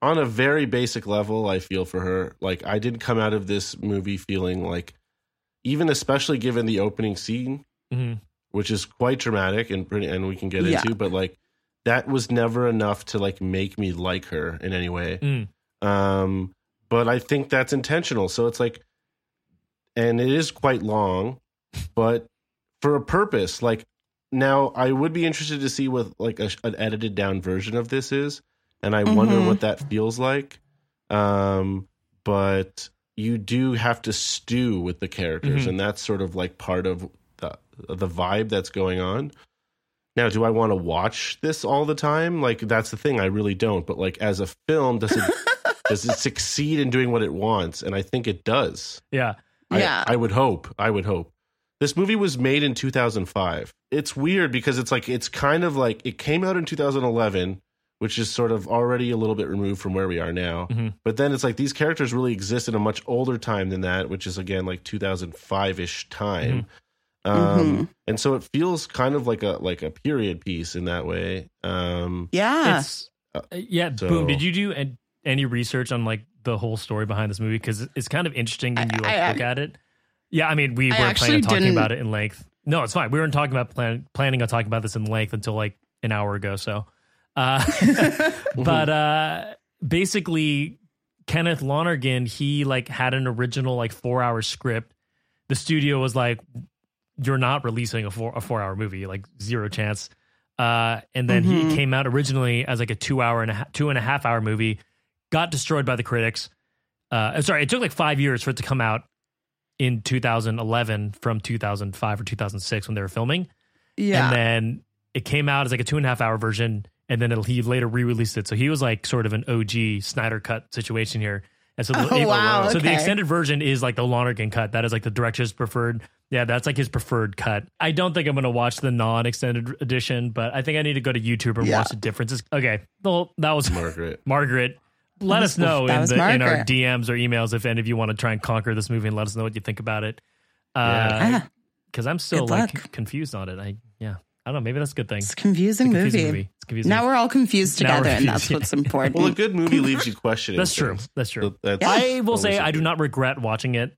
Speaker 4: on a very basic level. I feel for her. Like I didn't come out of this movie feeling like, even especially given the opening scene,
Speaker 2: hmm
Speaker 4: which is quite dramatic and pretty, and we can get
Speaker 3: Yeah.
Speaker 4: into, but like that was never enough to like make me like her in any way.
Speaker 2: Mm.
Speaker 4: Um, but I think that's intentional. So it's like, and it is quite long, but for a purpose. Like now, I would be interested to see what like a, an edited down version of this is, and I wonder
Speaker 3: Mhm.
Speaker 4: what that feels like. Um, but you do have to stew with the characters,
Speaker 2: Mhm.
Speaker 4: and that's sort of like part of the the vibe that's going on. Now, do I want to watch this all the time? Like that's the thing. I really don't. But like as a film, does it does it succeed in doing what it wants? And I think it does.
Speaker 2: Yeah,
Speaker 4: I-
Speaker 3: Yeah.
Speaker 4: I, would hope. I would hope. This movie was made in 2005. It's weird because it's like it's kind of like it came out in 2011, which is sort of already a little bit removed from where we are now.
Speaker 2: Mhm.
Speaker 4: But then it's like these characters really exist in a much older time than that, which is again like 2005 ish time. Um,
Speaker 3: Mhm.
Speaker 4: and so it feels kind of like a like a period piece in that way. Um,
Speaker 3: Yeah.
Speaker 2: it's uh, yeah.
Speaker 4: so-
Speaker 2: Boom. Did you do an- any research on like the whole story behind this movie? Because it's kind of interesting when you like
Speaker 3: I-
Speaker 2: look at it. Yeah, I mean, we
Speaker 3: I
Speaker 2: weren't
Speaker 3: actually
Speaker 2: planning on talking
Speaker 3: didn't-
Speaker 2: about it in length. No, it's fine. We weren't talking about plan- planning on talking about this in length until like an hour ago. So, uh, but uh, basically, Kenneth Lonergan he like had an original like four hour script. The studio was like, "You're not releasing a four a four hour movie, like zero chance." Uh, and then he
Speaker 3: Mhm.
Speaker 2: came out originally as like a two hour and a half, two and a half hour movie. got destroyed by the critics. Uh, I'm sorry, it took like five years for it to come out in 2011 from 2005 or 2006 when they were filming.
Speaker 3: Yeah.
Speaker 2: And then it came out as like a two and a half hour version, and then it'll, he later re-released it. So he was like sort of an OG Snyder cut situation here. And so, the,
Speaker 3: Oh, wow,
Speaker 2: so the extended version is like the Lonergan cut. That is like the director's preferred. Yeah, that's like his preferred cut. I don't think I'm going to watch the non-extended edition, but I think I need to go to YouTube and
Speaker 3: Yeah.
Speaker 2: watch the differences. Okay, well, that was
Speaker 4: Margaret.
Speaker 2: Margaret. Let us know in, the, in our DMs or emails if any of you want to try and conquer this movie and let us know what you think about it.
Speaker 3: Ah,
Speaker 2: Because I'm still
Speaker 3: Good
Speaker 2: like
Speaker 3: luck.
Speaker 2: confused on it. I yeah, I don't know. Maybe that's a good thing.
Speaker 3: it's a confusing,
Speaker 2: It's a confusing
Speaker 3: movie.
Speaker 2: movie. It's confusing.
Speaker 3: Now we're all confused
Speaker 2: Now we're
Speaker 3: together, and that's
Speaker 2: yeah.
Speaker 3: what's important.
Speaker 4: Well, a good movie leaves you questioning.
Speaker 2: that's true.
Speaker 4: things.
Speaker 2: That's true.
Speaker 4: So that's
Speaker 2: I will say I do not regret watching it,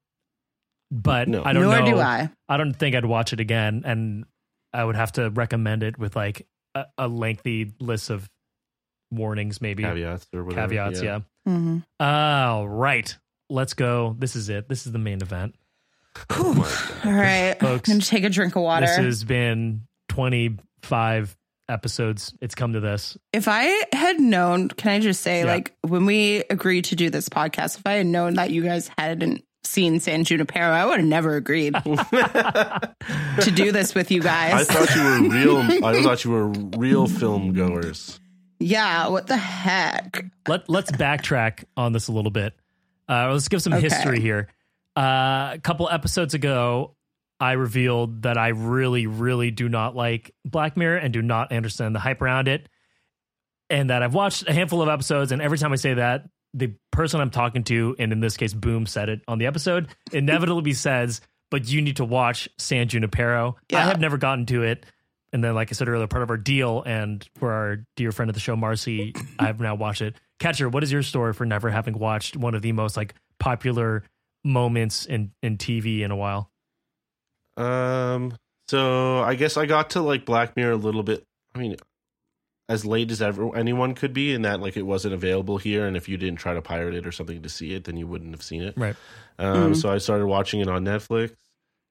Speaker 2: but
Speaker 4: No.
Speaker 2: I don't
Speaker 3: Nor
Speaker 2: know.
Speaker 3: do I.
Speaker 2: I don't think I'd watch it again, and I would have to recommend it with like a, a lengthy list of warnings, maybe
Speaker 4: caveats or whatever.
Speaker 2: caveats. Yeah.
Speaker 3: hmm
Speaker 2: All right, let's go. This is it. This is the main event.
Speaker 3: All right,
Speaker 2: Folks,
Speaker 3: I'm gonna take a drink of water.
Speaker 2: This has been 25 episodes. It's come to this.
Speaker 3: if I had known, can I just say,
Speaker 2: Yeah.
Speaker 3: like, when we agreed to do this podcast, if I had known that you guys hadn't seen San Junipero, I would have never agreed to do this with you guys I
Speaker 4: thought you were real. I thought you were real film goers.
Speaker 3: yeah, what the heck?
Speaker 2: Let let's backtrack on this a little bit. Uh, let's give some
Speaker 3: Okay.
Speaker 2: history here. Uh, a couple episodes ago, I revealed that I really, really do not like Black Mirror and do not understand the hype around it, and that I've watched a handful of episodes. And every time I say that, the person I'm talking to, and in this case, Boom said it on the episode, inevitably says, "But you need to watch San Junipero." I have never gotten to it. And then, like I said earlier, part of our deal, and for our dear friend of the show, Marcy, I've now watched it. Catcher, what is your story for never having watched one of the most like popular moments in in TV in a while?
Speaker 4: Um. So I guess I got to like Black Mirror a little bit. I mean, as late as ever anyone could be, in that like it wasn't available here, and if you didn't try to pirate it or something to see it, then you wouldn't have seen it.
Speaker 2: Right.
Speaker 4: Um,
Speaker 3: Mhm.
Speaker 4: So I started watching it on Netflix,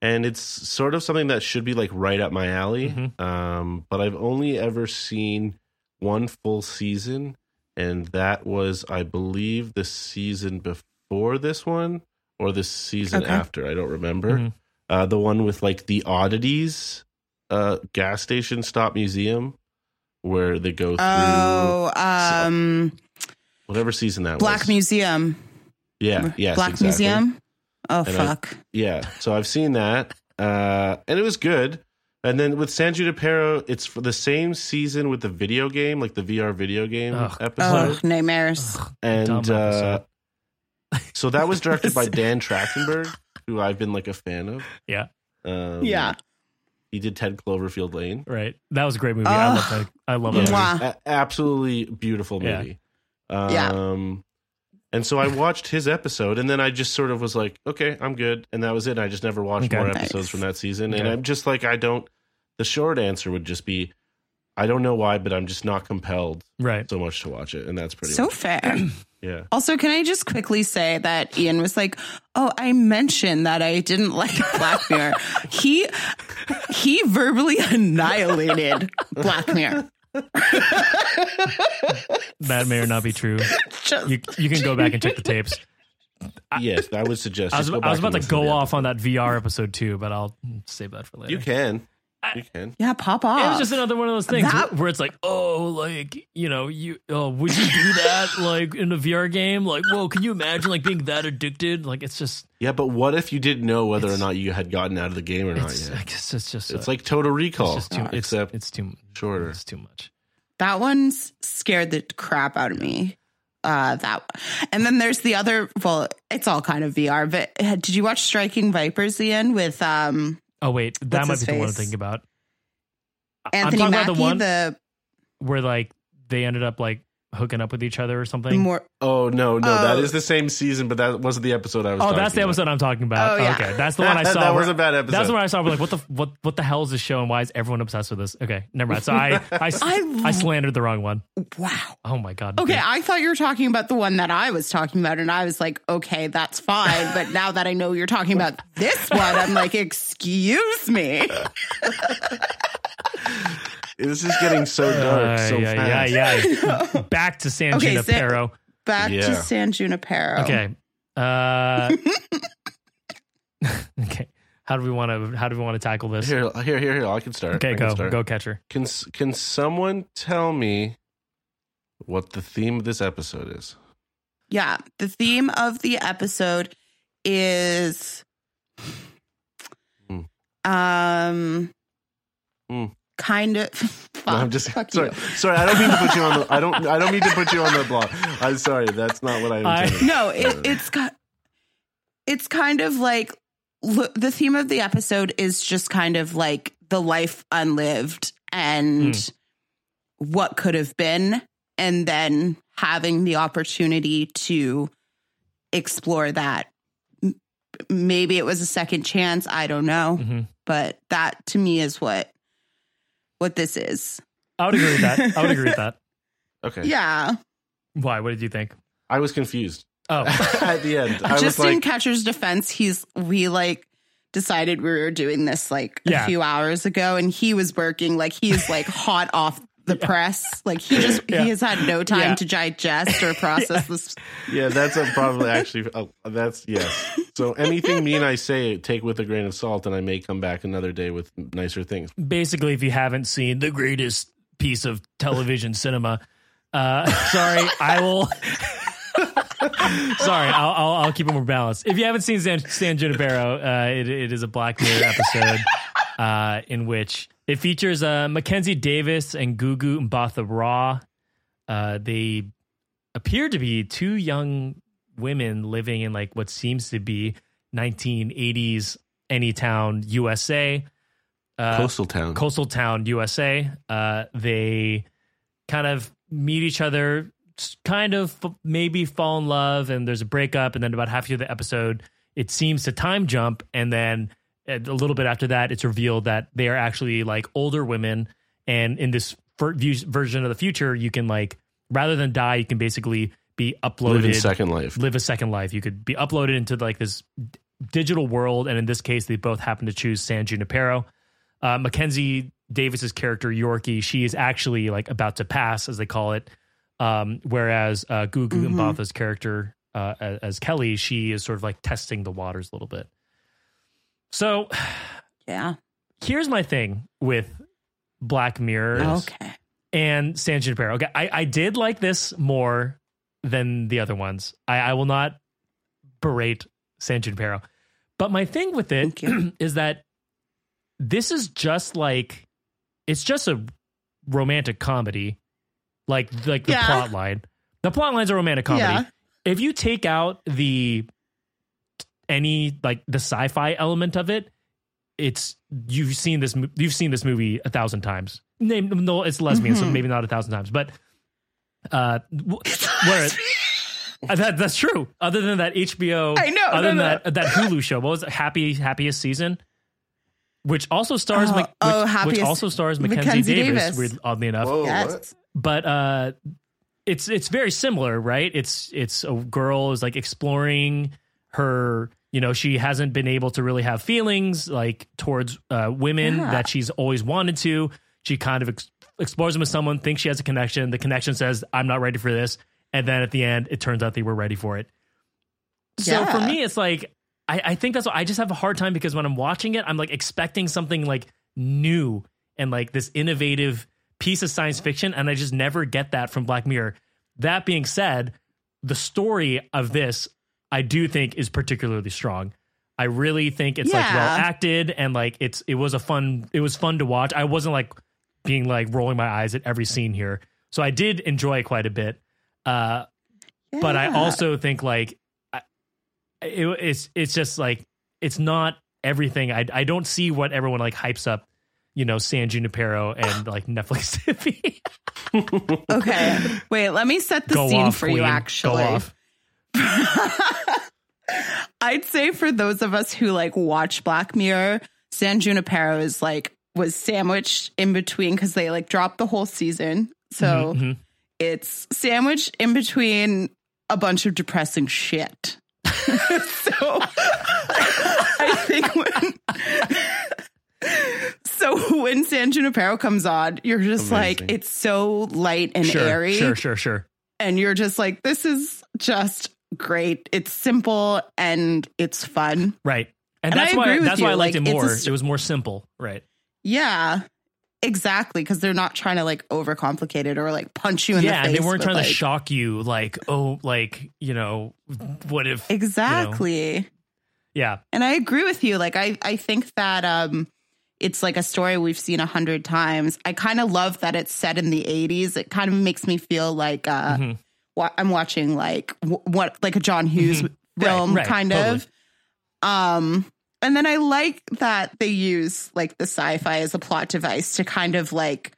Speaker 4: and it's sort of something that should be like right up my alley.
Speaker 2: Mhm.
Speaker 4: Um, but I've only ever seen one full season, and that was, I believe, the season before this one or the season
Speaker 3: Okay.
Speaker 4: after. I don't remember.
Speaker 2: Mhm.
Speaker 4: Uh, the one with like the oddities, uh, gas station stop museum, where they go through
Speaker 3: Oh, um,
Speaker 4: whatever season that was
Speaker 3: Black
Speaker 4: was.
Speaker 3: Museum.
Speaker 4: Yeah. Yes.
Speaker 3: Black
Speaker 4: exactly.
Speaker 3: Museum. Oh,
Speaker 4: And I-
Speaker 3: fuck.
Speaker 4: Yeah, so I've seen that, uh, and it was good. And then with San Junipero, it's for the same season with the video game, like the VR video game
Speaker 2: Ugh.
Speaker 4: episode.
Speaker 3: Oh, nightmares.
Speaker 2: dumb
Speaker 4: and uh,
Speaker 2: episode.
Speaker 4: so that was directed by Dan Trachtenberg, who I've been like a fan of.
Speaker 2: Yeah.
Speaker 4: Um,
Speaker 3: yeah.
Speaker 4: he did 10 Cloverfield Lane.
Speaker 2: Right. That was a great movie. I
Speaker 3: Ugh.
Speaker 2: love that. I love
Speaker 4: Yeah,
Speaker 2: that.
Speaker 3: Mwah.
Speaker 2: movie.
Speaker 4: a- absolutely beautiful
Speaker 2: Yeah.
Speaker 4: movie. Um,
Speaker 3: Yeah.
Speaker 4: And so I watched his episode, and then I just sort of was like, "Okay, I'm good," and that was it. I just never watched
Speaker 2: Okay.
Speaker 4: more
Speaker 3: Nice.
Speaker 4: episodes from that season, and I'm just like, I don't. The short answer would just be, I don't know why, but I'm just not compelled
Speaker 2: Right.
Speaker 4: so much to watch it, and that's pretty
Speaker 3: So
Speaker 4: much
Speaker 3: fair.
Speaker 4: Yeah.
Speaker 3: Also, can I just quickly say that Ian was like, "Oh, I mentioned that I didn't like Black Mirror." he he verbally annihilated Black Mirror.
Speaker 2: That may or not be true.
Speaker 3: Just,
Speaker 2: You you can go back and check the tapes.
Speaker 4: yes, I would suggest.
Speaker 2: I was, I was about to go off on that VR episode too, but I'll save that for later.
Speaker 4: You can, you can.
Speaker 3: yeah, pop off.
Speaker 2: It was just another one of those things
Speaker 3: That-
Speaker 2: where it's like, oh, like you know, you oh, would you do that like in a VR game? Like, whoa, can you imagine like being that addicted? Like, it's just,
Speaker 4: Yeah, but what if you didn't know whether or not you had gotten out of the game or not
Speaker 2: it's,
Speaker 4: yet?
Speaker 2: I guess it's just,
Speaker 4: It's
Speaker 2: uh,
Speaker 4: like Total Recall,
Speaker 2: it's just too, it's,
Speaker 4: except
Speaker 2: it's too
Speaker 4: shorter.
Speaker 2: It's too much.
Speaker 3: that one's scared the crap out of me. Uh, that and then there's the other. Well, it's all kind of VR. But uh, did you watch Striking Vipers, Ian, with um
Speaker 2: Oh wait, that
Speaker 3: What's
Speaker 2: might be the one I'm thinking about.
Speaker 3: Anthony
Speaker 2: I'm
Speaker 3: Mackie?
Speaker 2: about the one
Speaker 3: the
Speaker 2: where like they ended up like hooking up with each other or something.
Speaker 3: more.
Speaker 4: Oh no, no, that
Speaker 3: Oh.
Speaker 4: is the same season, but that wasn't the episode I was.
Speaker 2: oh,
Speaker 4: talking
Speaker 2: that's the
Speaker 4: about.
Speaker 2: episode I'm talking about.
Speaker 3: Oh, yeah.
Speaker 2: Okay, that's the one I saw.
Speaker 4: that
Speaker 2: where-
Speaker 4: was a bad episode.
Speaker 2: That's the one I saw. We're like, what the what what the hell is this show and why is everyone obsessed with this? Okay, never mind. So I I,
Speaker 3: I-
Speaker 2: I slandered the wrong one.
Speaker 3: Wow.
Speaker 2: Oh my god.
Speaker 3: Okay, I thought you were talking about the one that I was talking about, and I was like, okay, that's fine. But now that I know you're talking about this one, I'm like, excuse me.
Speaker 4: This is getting so dark so
Speaker 2: yeah,
Speaker 4: fast.
Speaker 2: yeah, yeah. Back to San
Speaker 3: Okay, San-
Speaker 2: Junipero.
Speaker 3: back
Speaker 4: Yeah.
Speaker 3: to San Junipero.
Speaker 2: Okay. Uh, okay. How do we want to? How do we want to tackle this?
Speaker 4: Here, here, here, here. I can start.
Speaker 2: okay,
Speaker 4: I can
Speaker 2: go,
Speaker 4: start.
Speaker 2: go, catcher.
Speaker 4: Can Can someone tell me what the theme of this episode is?
Speaker 3: Yeah. The theme of the episode is
Speaker 4: Hmm.
Speaker 3: um
Speaker 4: Hmm.
Speaker 3: Kind of
Speaker 4: No, I'm just
Speaker 3: fuck
Speaker 4: sorry.
Speaker 3: you.
Speaker 4: Sorry, I don't mean to put you on the. I don't. I don't mean to put you on the block. I'm sorry. That's not what I
Speaker 2: I-
Speaker 4: intended.
Speaker 3: No, it, it's got it's kind of like look, the theme of the episode is just kind of like the life unlived and
Speaker 2: Hmm.
Speaker 3: what could have been and then having the opportunity to explore that maybe it was a second chance i don't know
Speaker 2: hmm
Speaker 3: but that to me is what what this is
Speaker 2: I would agree with that. I would agree with that.
Speaker 4: Okay.
Speaker 3: yeah
Speaker 2: Why? What did you think?
Speaker 4: I was confused
Speaker 2: Oh,
Speaker 4: at the end. I
Speaker 3: just
Speaker 4: was
Speaker 3: in
Speaker 4: like,
Speaker 3: catcher's defense he's we like decided we were doing this like a
Speaker 2: Yeah.
Speaker 3: few hours ago and he was working like he's like hot off the press like he just
Speaker 2: Yeah.
Speaker 3: he has had no time
Speaker 2: Yeah.
Speaker 3: to digest or process this
Speaker 4: yeah, that's a, probably actually. Uh, that's yes. So anything mean I say, take with a grain of salt, and I may come back another day with nicer things.
Speaker 2: basically, if you haven't seen the greatest piece of television cinema, uh, sorry, I will. sorry, I'll, I'll I'll keep it more balanced. If you haven't seen San, San Junipero, uh, it, it is a Black Mirror episode uh, in which it features uh, Mackenzie Davis and Gugu Mbatha Raw. Uh, they appear to be two young women living in like what seems to be 1980s Anytown, USA. Uh,
Speaker 4: Coastal town.
Speaker 2: coastal town USA. Uh, they kind of meet each other, kind of maybe fall in love, and there's a breakup. And then about half through the episode, it seems to time jump, and then a a little bit after that, it's revealed that they are actually like older women. And in this version of the future, you can like rather than die, you can basically be uploaded
Speaker 4: Live in Second Life.
Speaker 2: live a second life. You could be uploaded into like this digital world, and in this case, they both happen to choose San Junipero. Uh, Mackenzie Davis's character Yorkie, she is actually like about to pass, as they call it, um, whereas uh, Gugu
Speaker 3: Mhm.
Speaker 2: Mbatha's character uh, as, as Kelly, she is sort of like testing the waters a little bit. So
Speaker 3: yeah
Speaker 2: here's my thing with Black Mirror
Speaker 3: okay
Speaker 2: and San Junipero. Okay, I, I did like this more than the other ones. I, I will not berate San Junipero. But my thing with it is that this is just like it's just a romantic comedy. Like like the
Speaker 3: Yeah.
Speaker 2: plot line. The plot line's a romantic comedy.
Speaker 3: Yeah.
Speaker 2: If you take out the any like the sci-fi element of it, it's you've seen this you've seen this movie a thousand times. Name no, it's lesbian, so
Speaker 3: Mhm.
Speaker 2: maybe not a thousand times, but uh, where uh, that that's true. Other than that HBO,
Speaker 3: I know,
Speaker 2: Other
Speaker 3: no,
Speaker 2: than
Speaker 3: no.
Speaker 2: that that Hulu show, what was it? Happy Happiest Season, which also stars
Speaker 3: Oh,
Speaker 2: Mac- which,
Speaker 3: oh,
Speaker 2: which
Speaker 3: Happiest-
Speaker 2: also stars Mackenzie,
Speaker 3: Mackenzie
Speaker 2: Davis,
Speaker 3: Davis.
Speaker 2: weird- oddly enough
Speaker 4: Whoa,
Speaker 3: yes
Speaker 2: but uh it's it's very similar right it's it's a girl is like exploring her you know she hasn't been able to really have feelings like towards uh women
Speaker 3: Yeah.
Speaker 2: that she's always wanted to she kind of ex- explores them with someone thinks she has a connection the connection says i'm not ready for this. And then at the end it turns out they were ready for it. So
Speaker 3: Yeah.
Speaker 2: for me it's like I, I think that's what i just have a hard time because when i'm watching it i'm like expecting something like new and like this innovative piece of science fiction and i just never get that from black mirror. That being said the story of this i do think is particularly strong. I really think it's like well acted and like it's it was a fun it was fun to watch. I wasn't like being like rolling my eyes at every scene here so i did enjoy it quite a bit uh but I also think like I- it, it's it's just like it's not everything. I I don't see what everyone like hypes up, you know, San Junipero and like Netflix to be.
Speaker 3: okay wait let me set the
Speaker 2: Go
Speaker 3: scene
Speaker 2: off,
Speaker 3: for you actually
Speaker 2: Go off.
Speaker 3: I'd say for those of us who like watch Black Mirror, San Junipero is like was sandwiched in between because they like dropped the whole season. So
Speaker 2: Mhm, mhm.
Speaker 3: it's sandwiched in between a bunch of depressing shit. so I think when so when San Junipero comes on, you're just like it's so light and
Speaker 2: sure,
Speaker 3: airy
Speaker 2: sure, sure, sure.
Speaker 3: and you're just like, this is just great. It's simple and it's fun.
Speaker 2: Right. And,
Speaker 3: And
Speaker 2: that's why that's why I liked
Speaker 3: like,
Speaker 2: it more.
Speaker 3: st-
Speaker 2: it was more simple. Right.
Speaker 3: Yeah. Exactly, because they're not trying to like overcomplicate it or like punch you in
Speaker 2: yeah,
Speaker 3: the
Speaker 2: and
Speaker 3: face.
Speaker 2: they weren't trying
Speaker 3: like-
Speaker 2: to shock you like, oh, like, you know, what if
Speaker 3: Exactly.
Speaker 2: Yeah.
Speaker 3: And I agree with you. Like I, I think that um it's like a story we've seen a hundred times. I kind of love that it's set in the eighties. It kind of makes me feel like uh
Speaker 2: Mhm.
Speaker 3: wa- I'm watching like w- what like a John Hughes
Speaker 2: Mhm. Right,
Speaker 3: film
Speaker 2: right,
Speaker 3: kind
Speaker 2: totally.
Speaker 3: of. Um and then I like that they use like the sci-fi as a plot device to kind of like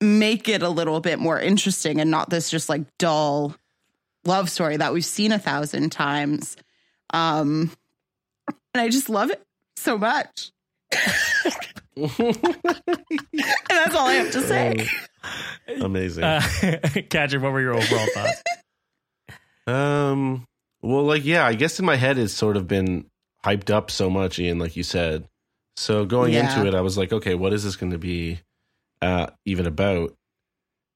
Speaker 3: make it a little bit more interesting and not this just like dull love story that we've seen a thousand times. Um and I just love it so much. and that's all I have to say.
Speaker 4: Amazing.
Speaker 2: Uh, Kadri, what were your overall thoughts?
Speaker 4: Um. Well, like, yeah, I guess in my head it's sort of been hyped up so much, Ian, like you said. So going
Speaker 3: Yeah.
Speaker 4: into it, I was like, okay, what is this going to be uh, even about?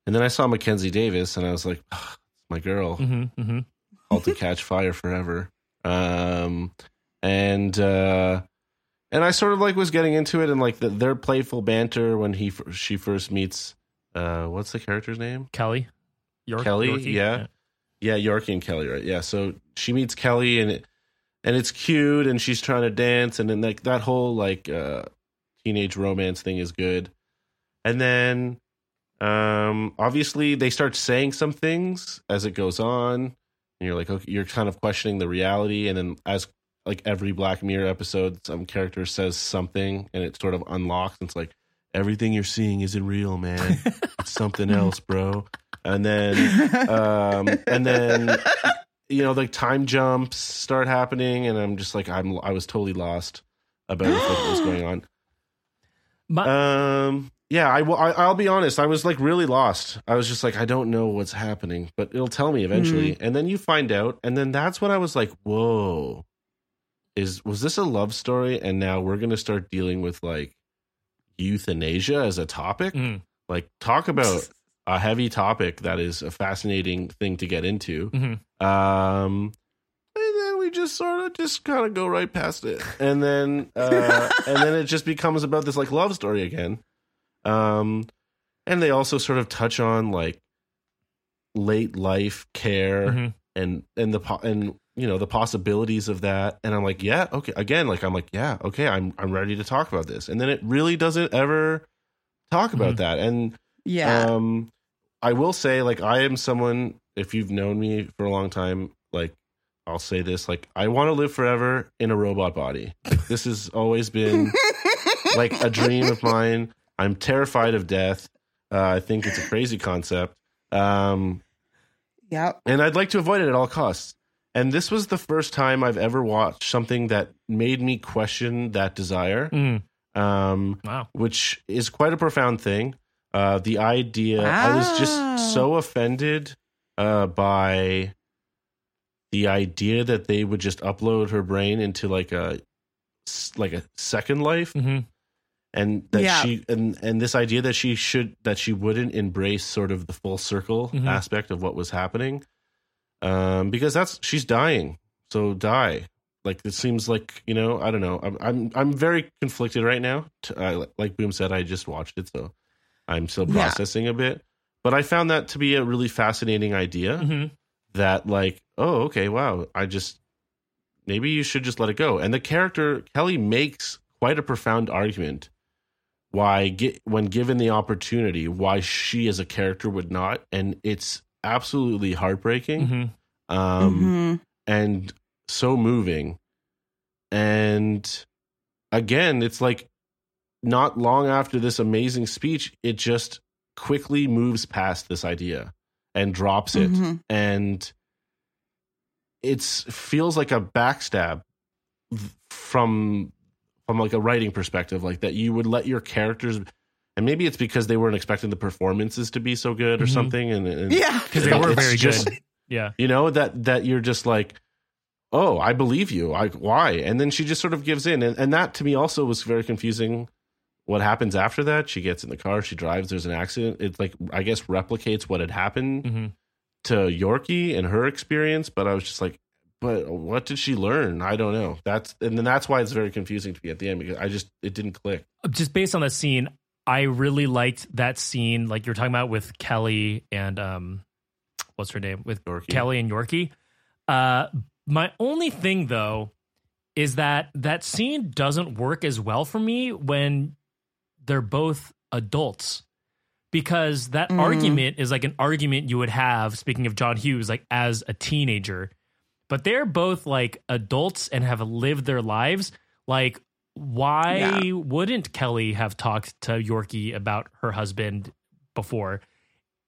Speaker 4: And then I saw Mackenzie Davis, and I was like, "Ah, my girl,
Speaker 2: hmm hmm
Speaker 4: Halt and Catch Fire forever. Um, and uh, and I sort of like was getting into it, and like the, their playful banter when he she first meets, uh, what's the character's name?
Speaker 2: Kelly? York,
Speaker 4: Kelly,
Speaker 2: Yorkie?
Speaker 4: yeah. Yeah, Yorkie and Kelly, right? Yeah. So she meets Kelly and it, and it's cute and she's trying to dance and then like that whole like uh teenage romance thing is good. And then um obviously they start saying some things as it goes on and you're like okay you're kind of questioning the reality and then as like every Black Mirror episode some character says something and it sort of unlocks and it's like everything you're seeing isn't real, man. it's something else, bro. And then um and then you know like time jumps start happening and i'm just like i'm i was totally lost about what was going on.
Speaker 2: My-
Speaker 4: um yeah I, will- I i'll be honest i was like really lost. I was just like i don't know what's happening but it'll tell me eventually. And then you find out and then that's when i was like whoa is was this a love story? And now we're gonna start dealing with like euthanasia as a topic?
Speaker 2: Mm,
Speaker 4: like talk about a heavy topic that is a fascinating thing to get into
Speaker 2: mhm.
Speaker 4: um and then we just sort of just kind of go right past it and then uh and then it just becomes about this like love story again um and they also sort of touch on like late life care
Speaker 2: Mhm.
Speaker 4: and and the po- and you know the possibilities of that and i'm like yeah okay again like i'm like yeah okay i'm i'm ready to talk about this and then it really doesn't ever talk about
Speaker 2: Mhm.
Speaker 4: that and
Speaker 3: yeah.
Speaker 4: um, I will say, like, I am someone. If you've known me for a long time, like, I'll say this: like, I want to live forever in a robot body. This has always been like a dream of mine. I'm terrified of death. Uh, I think it's a crazy concept, um,
Speaker 3: yep.
Speaker 4: and I'd like to avoid it at all costs. And this was the first time I've ever watched something that made me question that desire.
Speaker 2: Mm,
Speaker 4: Um,
Speaker 2: wow.
Speaker 4: which is quite a profound thing. Uh, the idea, I was just so offended uh, by the idea that they would just upload her brain into like a like a second life,
Speaker 2: hmm
Speaker 4: and that
Speaker 3: Yeah.
Speaker 4: she and and this idea that she should that she wouldn't embrace sort of the full circle
Speaker 2: Mhm.
Speaker 4: aspect of what was happening, um, because that's she's dying, so die. Like it seems like you know I don't know I'm I'm I'm very conflicted right now. Like Boom said, I just watched it, so I'm still
Speaker 3: Yeah.
Speaker 4: processing a bit. But I found that to be a really fascinating idea.
Speaker 2: hmm
Speaker 4: That like oh okay wow I just maybe you should just let it go. And the character Kelly makes quite a profound argument why get when given the opportunity why she as a character would not and it's absolutely heartbreaking
Speaker 2: hmm
Speaker 4: um
Speaker 3: Mhm.
Speaker 4: and so moving and again it's like not long after this amazing speech it just quickly moves past this idea and drops it
Speaker 3: Mhm.
Speaker 4: and it feels like a backstab from from like a writing perspective like that you would let your characters and maybe it's because they weren't expecting the performances to be so good or
Speaker 2: Mhm.
Speaker 4: something and, and
Speaker 3: Yeah.
Speaker 2: Because they were very
Speaker 4: just-
Speaker 2: good. Yeah.
Speaker 4: you know that that you're just like oh i believe you i why and then she just sort of gives in and, and that to me also was very confusing what happens after that she gets in the car she drives there's an accident it's like i guess replicates what had happened
Speaker 2: hmm
Speaker 4: to Yorkie and her experience, but I was just like, but what did she learn? I don't know. That's and then that's why it's very confusing to me at the end because I just it didn't click.
Speaker 2: just based on that scene, I really liked that scene, like you're talking about with Kelly and um, what's her name with
Speaker 4: Yorkie.
Speaker 2: Kelly and Yorkie. Uh, my only thing though is that that scene doesn't work as well for me when they're both adults because that
Speaker 3: Mm.
Speaker 2: argument is like an argument you would have speaking of John Hughes like as a teenager but they're both like adults and have lived their lives like why
Speaker 3: Yeah.
Speaker 2: wouldn't Kelly have talked to Yorkie about her husband before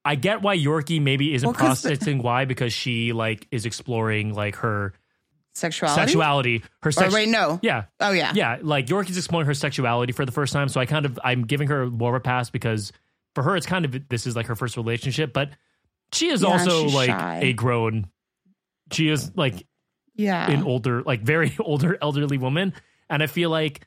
Speaker 2: I get why Yorkie maybe isn't
Speaker 3: Well,
Speaker 2: processing why because she like is exploring like her
Speaker 3: Sexuality.
Speaker 2: sexuality her
Speaker 3: Or
Speaker 2: sex
Speaker 3: wait, no.
Speaker 2: yeah
Speaker 3: Oh yeah.
Speaker 2: yeah, like Yorkie's exploring her sexuality for the first time. So I kind of I'm giving her more of a pass because for her it's kind of this is like her first relationship, but she is
Speaker 3: Yeah,
Speaker 2: also like
Speaker 3: shy.
Speaker 2: a grown. She is like
Speaker 3: Yeah.
Speaker 2: an older, like very older elderly woman, and I feel like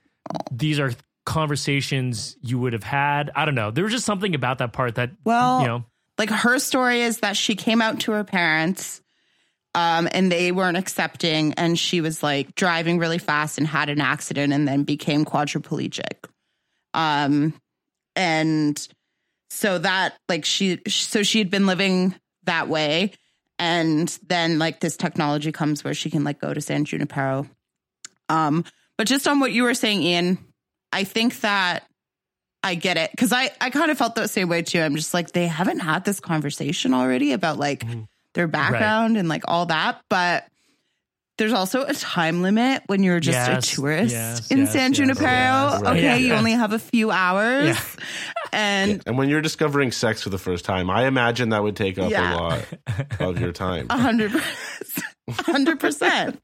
Speaker 2: these are conversations you would have had. I don't know. There was just something about that part that
Speaker 3: Well,
Speaker 2: you know.
Speaker 3: like her story is that she came out to her parents um and they weren't accepting. And she was like driving really fast and had an accident and then became quadriplegic. Um and so that like she so she had been living that way. And then like this technology comes where she can like go to San Junipero. Um but just on what you were saying Ian I think that I get it. Because I I kind of felt the same way too. I'm just like they haven't had this conversation already about like
Speaker 2: Mhm.
Speaker 3: Their background and like all that, but there's also a time limit when you're just
Speaker 2: Yes,
Speaker 3: a tourist
Speaker 2: yes,
Speaker 3: in
Speaker 2: yes,
Speaker 3: San
Speaker 2: yes,
Speaker 3: Junipero.
Speaker 4: yes, right.
Speaker 3: okay,
Speaker 2: Yeah,
Speaker 3: you
Speaker 2: yeah.
Speaker 3: only have a few hours,
Speaker 2: Yeah.
Speaker 3: and
Speaker 4: And when you're discovering sex for the first time, I imagine that would take up
Speaker 3: Yeah.
Speaker 4: a lot of your time.
Speaker 3: a hundred, a hundred percent.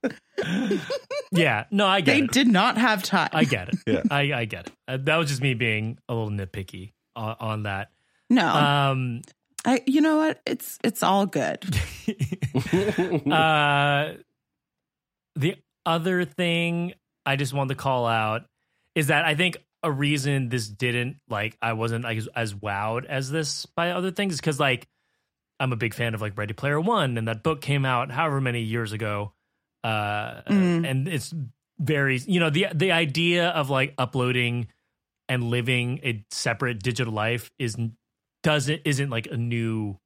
Speaker 2: Yeah, no, I get
Speaker 3: They
Speaker 2: it.
Speaker 3: did not have time.
Speaker 2: I get it.
Speaker 4: Yeah.
Speaker 2: I, I get it. Uh, that was just me being a little nitpicky on, on that.
Speaker 3: no,
Speaker 2: Um,
Speaker 3: I. You know what? It's it's all good.
Speaker 2: uh, the other thing I just wanted to call out is that I think a reason this didn't like I wasn't like as, as wowed as this by other things because like I'm a big fan of like Ready Player One and that book came out however many years ago, uh,
Speaker 3: Mm.
Speaker 2: and it's very you know the the idea of like uploading and living a separate digital life is doesn't isn't like a new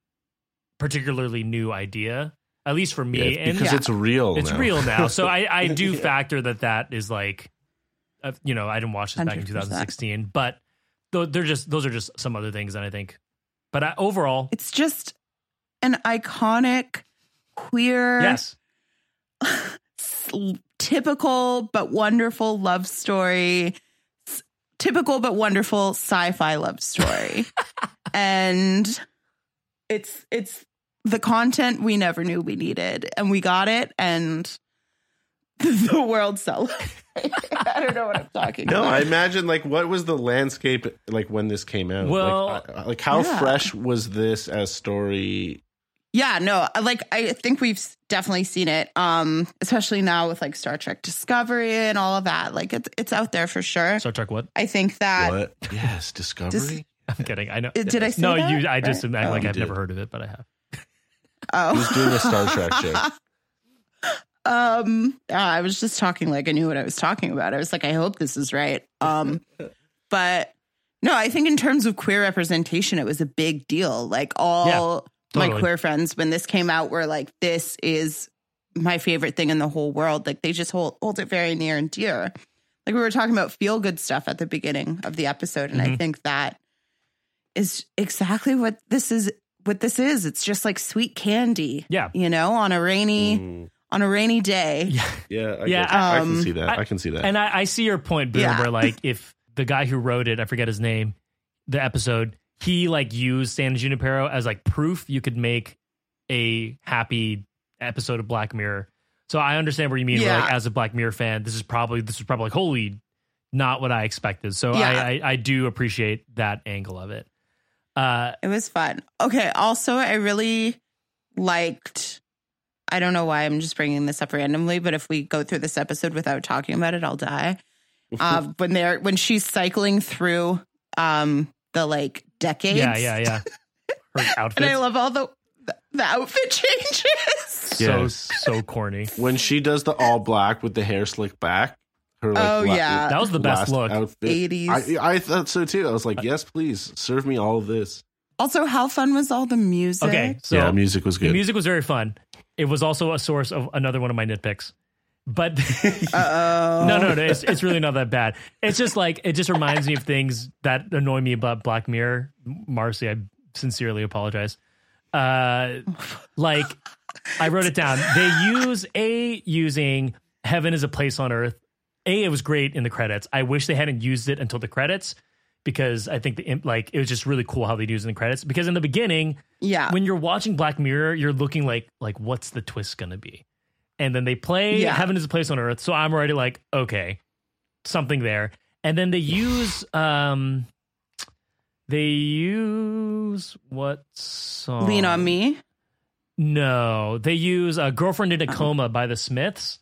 Speaker 2: particularly new idea at least for me
Speaker 4: Yeah, it's
Speaker 2: and
Speaker 4: because
Speaker 3: Yeah.
Speaker 4: it's real.
Speaker 2: it's
Speaker 4: now.
Speaker 2: real now. So I, I do
Speaker 4: Yeah.
Speaker 2: factor that that is like, uh, you know, I didn't watch this back in 2016, but th- they're just those are just some other things that I think. But I, overall,
Speaker 3: It's just an iconic queer,
Speaker 2: yes,
Speaker 3: typical but wonderful love story. S- Typical but wonderful sci-fi love story. and it's it's the content we never knew we needed and we got it and the world celebrated. I don't know what I'm talking
Speaker 4: No,
Speaker 3: about.
Speaker 4: I imagine like what was the landscape like when this came out?
Speaker 2: Well,
Speaker 4: like, like how
Speaker 3: yeah.
Speaker 4: fresh was this as story?
Speaker 3: Yeah, no, like I think we've definitely seen it. Um, especially now with like Star Trek Discovery and all of that. Like it's it's out there for sure.
Speaker 2: Star Trek. What?
Speaker 3: I think that
Speaker 4: What? Yes, Discovery.
Speaker 2: I'm kidding. I know.
Speaker 3: Uh, did I say
Speaker 2: no,
Speaker 3: that?
Speaker 2: you. I just
Speaker 3: Right?
Speaker 2: act like
Speaker 3: Oh.
Speaker 2: I've
Speaker 4: You
Speaker 2: never heard of it, but I have.
Speaker 3: oh.
Speaker 4: Who's doing a Star Trek joke?
Speaker 3: Um, uh, I was just talking like I knew what I was talking about. I was like, I hope this is right. Um, but no, I think in terms of queer representation, it was a big deal. Like all my
Speaker 2: totally.
Speaker 3: queer friends, when this came out, were like, "This is my favorite thing in the whole world." Like they just hold hold it very near and dear. Like we were talking about feel good stuff at the beginning of the episode, and I
Speaker 2: Mhm.
Speaker 3: think that is exactly what this is. What this is, it's just like sweet candy,
Speaker 2: Yeah.
Speaker 3: you know, on a rainy
Speaker 4: Mm,
Speaker 3: on a rainy day.
Speaker 2: Yeah.
Speaker 4: yeah, I,
Speaker 2: Yeah,
Speaker 4: get- I
Speaker 3: um,
Speaker 4: can see that.
Speaker 2: I-
Speaker 4: I, can see that.
Speaker 2: And I, I see your point, Boone,
Speaker 3: Yeah.
Speaker 2: where like if the guy who wrote it, I forget his name, the episode, he like used San Junipero as like proof you could make a happy episode of Black Mirror. So I understand what you mean. where, like
Speaker 3: Yeah.
Speaker 2: as a Black Mirror fan, this is probably this is probably like holy, not what I expected. So
Speaker 3: Yeah.
Speaker 2: I, I I do appreciate that angle of it. Uh,
Speaker 3: It was fun. Okay. Also, I really liked. I don't know why I'm just bringing this up randomly, but if we go through this episode without talking about it, I'll die. Uh, when they're when she's cycling through um the like decades,
Speaker 2: yeah, yeah, yeah. Her outfit.
Speaker 3: and I love all the the outfit changes.
Speaker 2: So so corny.
Speaker 4: when she does the all black with the hair slicked back. Her like,
Speaker 3: Oh, yeah.
Speaker 2: That was the best
Speaker 4: last
Speaker 2: look.
Speaker 4: Outfit.
Speaker 3: 80s.
Speaker 4: I, I thought so too. I was like, yes, please serve me all of this.
Speaker 3: Also, how fun was all the music?
Speaker 2: Okay, so
Speaker 4: yeah, music was
Speaker 2: the
Speaker 4: good.
Speaker 2: music was very fun. It was also a source of another one of my nitpicks. But no, no, no, it's, it's really not that bad. It's just like it just reminds me of things that annoy me about Black Mirror. Marcy, I sincerely apologize. Uh, like I wrote it down. They use a using heaven is a place on earth. A, it was great in the credits. I wish they hadn't used it until the credits because I think the like it was just really cool how they used it in the credits. Because in the beginning,
Speaker 3: Yeah.
Speaker 2: when you're watching Black Mirror, you're looking like like what's the twist gonna be? And then they play
Speaker 3: Yeah.
Speaker 2: Heaven is a Place on Earth, so I'm already like, okay, something there. And then they use um they use what song?
Speaker 3: Lean on me.
Speaker 2: No, they use a girlfriend in a coma by the Smiths.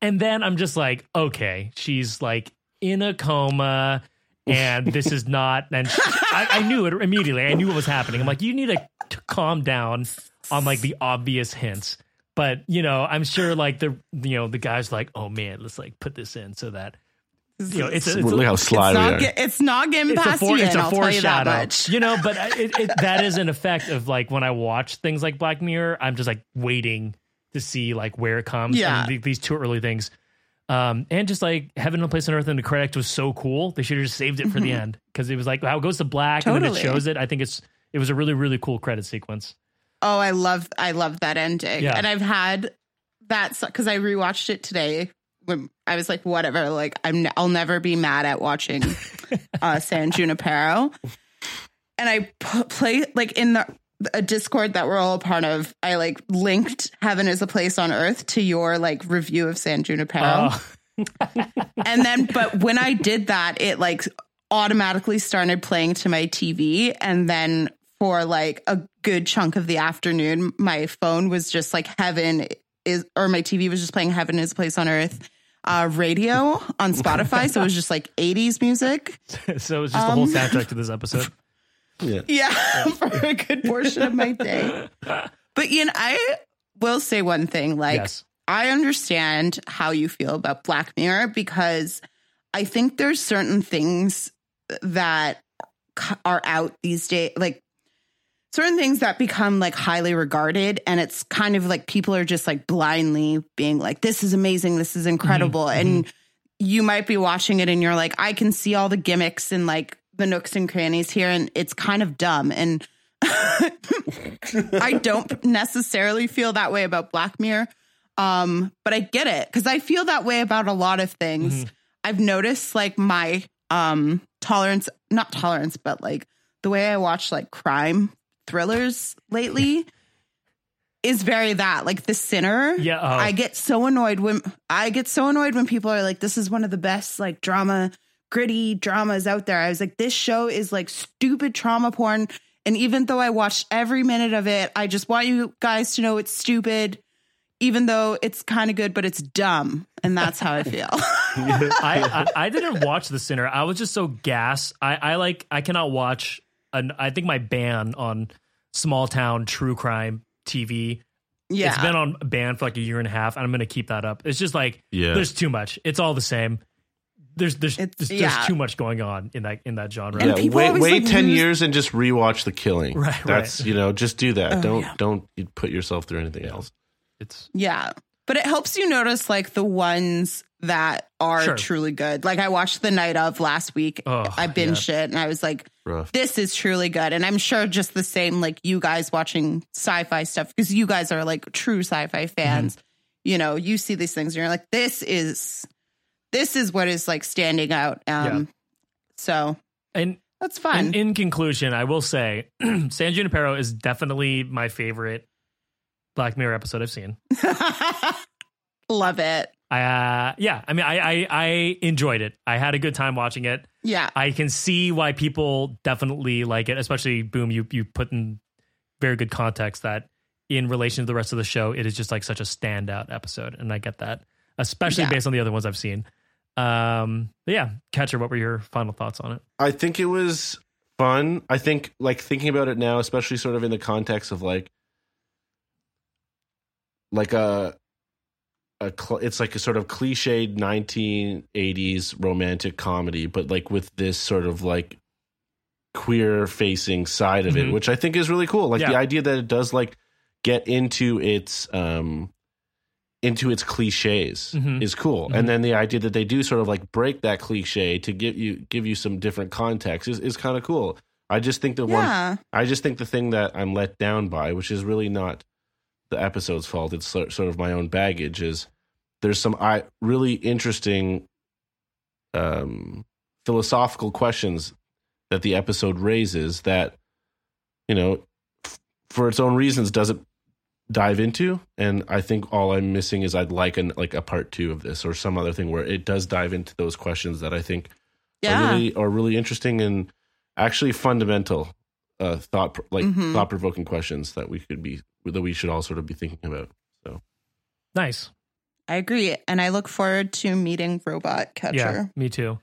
Speaker 2: And then I'm just like, okay, she's like in a coma and this is not and she- I, I knew it immediately. I knew what was happening. I'm like, you need to calm down on like the obvious hints. But you know, I'm sure like the you know the guy's like, oh man, let's like put this in so that you know it's a, it's a,
Speaker 4: Look how sly
Speaker 3: it's
Speaker 4: we
Speaker 3: not,
Speaker 4: are.
Speaker 3: it's not getting
Speaker 2: it's a, for,
Speaker 3: you,
Speaker 2: it's
Speaker 3: and
Speaker 2: a
Speaker 3: I'll tell you that
Speaker 2: foreshadow.
Speaker 3: much.
Speaker 2: You know, but it, it, that is an effect of like when I watch things like Black Mirror, I'm just like waiting to see like where it comes.
Speaker 3: Yeah.
Speaker 2: And th- these two early things. Um, and just like Heaven and a Place on Earth and the credit was so cool. They should have just saved it for the end because it was like how it goes to black and then it shows it. I think it's it was a really really cool credit sequence.
Speaker 3: Oh, I love I love that ending.
Speaker 2: Yeah.
Speaker 3: And I've had that because I rewatched it today when I was like, whatever, like I'm I'll never be mad at watching uh San Junipero. And I play like in the a Discord that we're all a part of. I like linked Heaven is a Place on Earth to your like review of San Junipero.
Speaker 2: Oh,
Speaker 3: and then but when i did that it like automatically started playing to my tv and then for like a good chunk of the afternoon my phone was just like heaven is or my tv was just playing heaven is a place on earth uh radio on spotify so it was just like 80s music
Speaker 2: so it was just the whole
Speaker 3: Um,
Speaker 2: soundtrack to this episode.
Speaker 4: Yeah.
Speaker 3: yeah for a good portion of my day but you know i will say one thing like
Speaker 2: yes.
Speaker 3: I understand how you feel about Black Mirror because I think there's certain things that are out these days, like certain things that become like highly regarded. And it's kind of like people are just like blindly being like, this is amazing, this is incredible. And you might be watching it and you're like, I can see all the gimmicks and like the nooks and crannies here. And it's kind of dumb. And I don't necessarily feel that way about Black Mirror. Um, but I get it because I feel that way about a lot of things. I've noticed like my um tolerance, not tolerance, but like the way I watch like crime thrillers lately is very that. Like The Sinner.
Speaker 2: Yeah, oh.
Speaker 3: I get so annoyed when I get so annoyed when people are like, this is one of the best like drama, gritty dramas out there. I was like, this show is like stupid trauma porn. And even though I watched every minute of it, I just want you guys to know it's stupid, even though it's kind of good, but it's dumb. And that's how I feel.
Speaker 2: I, I I didn't watch The Sinner. I was just so gas. I I like I cannot watch. An, I think my ban on small town true crime TV.
Speaker 3: yeah.
Speaker 2: It's been on ban for like a year and a half, and I'm gonna keep that up. It's just like
Speaker 4: Yeah.
Speaker 2: there's too much. It's all the same. There's there's
Speaker 3: It's-
Speaker 2: there's,
Speaker 3: yeah.
Speaker 2: there's too much going on in that in that genre.
Speaker 4: Yeah, wait, wait
Speaker 3: like,
Speaker 4: ten
Speaker 3: lose-
Speaker 4: years and just rewatch The Killing.
Speaker 2: Right,
Speaker 4: That's
Speaker 2: right.
Speaker 4: you know, just do that.
Speaker 3: Oh,
Speaker 4: don't
Speaker 3: yeah.
Speaker 4: don't put yourself through anything else.
Speaker 2: It's
Speaker 3: Yeah. But it helps you notice like the ones that are
Speaker 2: Sure.
Speaker 3: truly good. Like I watched The Night of last week.
Speaker 2: Oh,
Speaker 3: I binged it and I was like,
Speaker 4: Rough.
Speaker 3: this is truly good. And I'm sure just the same, like you guys watching sci fi stuff, because you guys are like true sci fi fans. You know, you see these things and you're like, this is, this is what is like standing out. Um, So
Speaker 2: and
Speaker 3: that's fun.
Speaker 2: in, in conclusion, I will say San Junipero is definitely my favorite Black Mirror episode I've seen.
Speaker 3: Love it.
Speaker 2: Uh, yeah, I mean, I, I I enjoyed it. I had a good time watching it.
Speaker 3: Yeah.
Speaker 2: I can see why people definitely like it, especially Boom. You you put in very good context that in relation to the rest of the show, it is just like such a standout episode, and I get that, especially
Speaker 3: Yeah.
Speaker 2: based on the other ones I've seen. Um, but yeah, Catcher, what were your final thoughts on it?
Speaker 4: I think it was fun. I think like thinking about it now, especially sort of in the context of like like a a cl- it's like a sort of cliched 1980s romantic comedy, but like with this sort of like queer facing side of
Speaker 2: Mhm.
Speaker 4: it, which I think is really cool. Like the idea that it does like get into its um into its cliches
Speaker 2: Mhm.
Speaker 4: is cool.
Speaker 2: Mhm.
Speaker 4: And then the idea that they do sort of like break that cliche to give you give you some different context is, is kind of cool. I just think the one I just think the thing that I'm let down by, which is really not the episode's fault, it's sort of my own baggage, is there's some I really interesting um, philosophical questions that the episode raises that you know f- for its own reasons doesn't dive into and i think all i'm missing is i'd like an like a part two of this or some other thing where it does dive into those questions that i think
Speaker 3: Yeah.
Speaker 4: are really are really interesting and actually fundamental uh thought like
Speaker 3: Mhm.
Speaker 4: thought provoking questions that we could be that we should all sort of be thinking about so
Speaker 2: Nice.
Speaker 3: I agree. And I look forward to meeting Robot Catcher.
Speaker 2: Yeah, me too.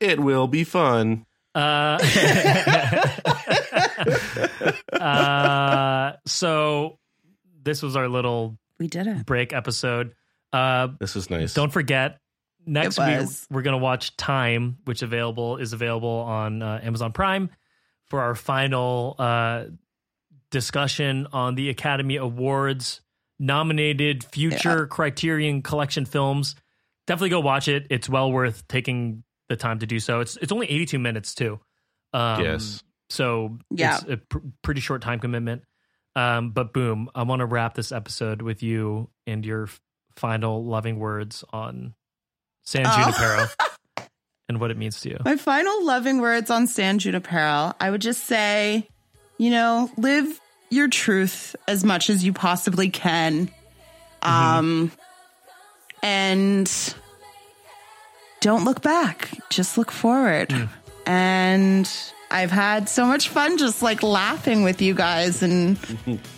Speaker 4: it will be fun
Speaker 2: Uh, uh, so this was our little
Speaker 3: We did it.
Speaker 2: break episode. Uh,
Speaker 4: this is nice
Speaker 2: don't forget next week we're gonna watch Time, which available is available on uh, Amazon Prime for our final uh, discussion on the Academy Awards nominated future Criterion Collection films. Definitely go watch it. It's well worth taking the time to do so. It's it's only 82 minutes too. Um,
Speaker 4: yes
Speaker 2: so
Speaker 3: Yeah.
Speaker 2: it's a pr- pretty short time commitment. Um, but boom, I want to wrap this episode with you and your f- final loving words on San
Speaker 3: Oh.
Speaker 2: Junipero and what it means to you.
Speaker 3: My final loving words on San Junipero, I would just say, you know, live your truth as much as you possibly can. Um and don't look back. Just look forward. And I've had so much fun just like laughing with you guys and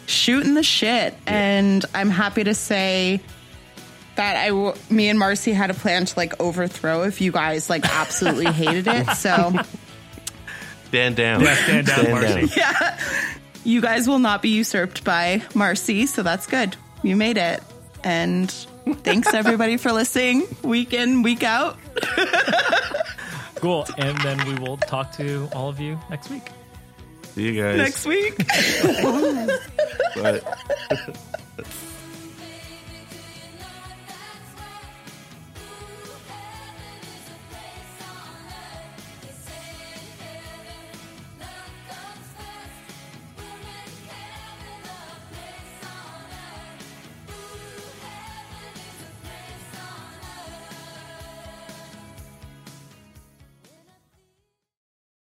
Speaker 3: shooting the shit. And I'm happy to say that I, w- me and Marcy had a plan to like overthrow if you guys like absolutely hated it. So
Speaker 4: stand down
Speaker 2: Yeah, stand down, Marcy.
Speaker 3: yeah, you guys will not be usurped by Marcy. So that's good. You made it. And thanks everybody for listening week in, week out.
Speaker 2: Cool. And then we will talk to all of you next week.
Speaker 4: see you guys
Speaker 3: Next week.
Speaker 4: Bye.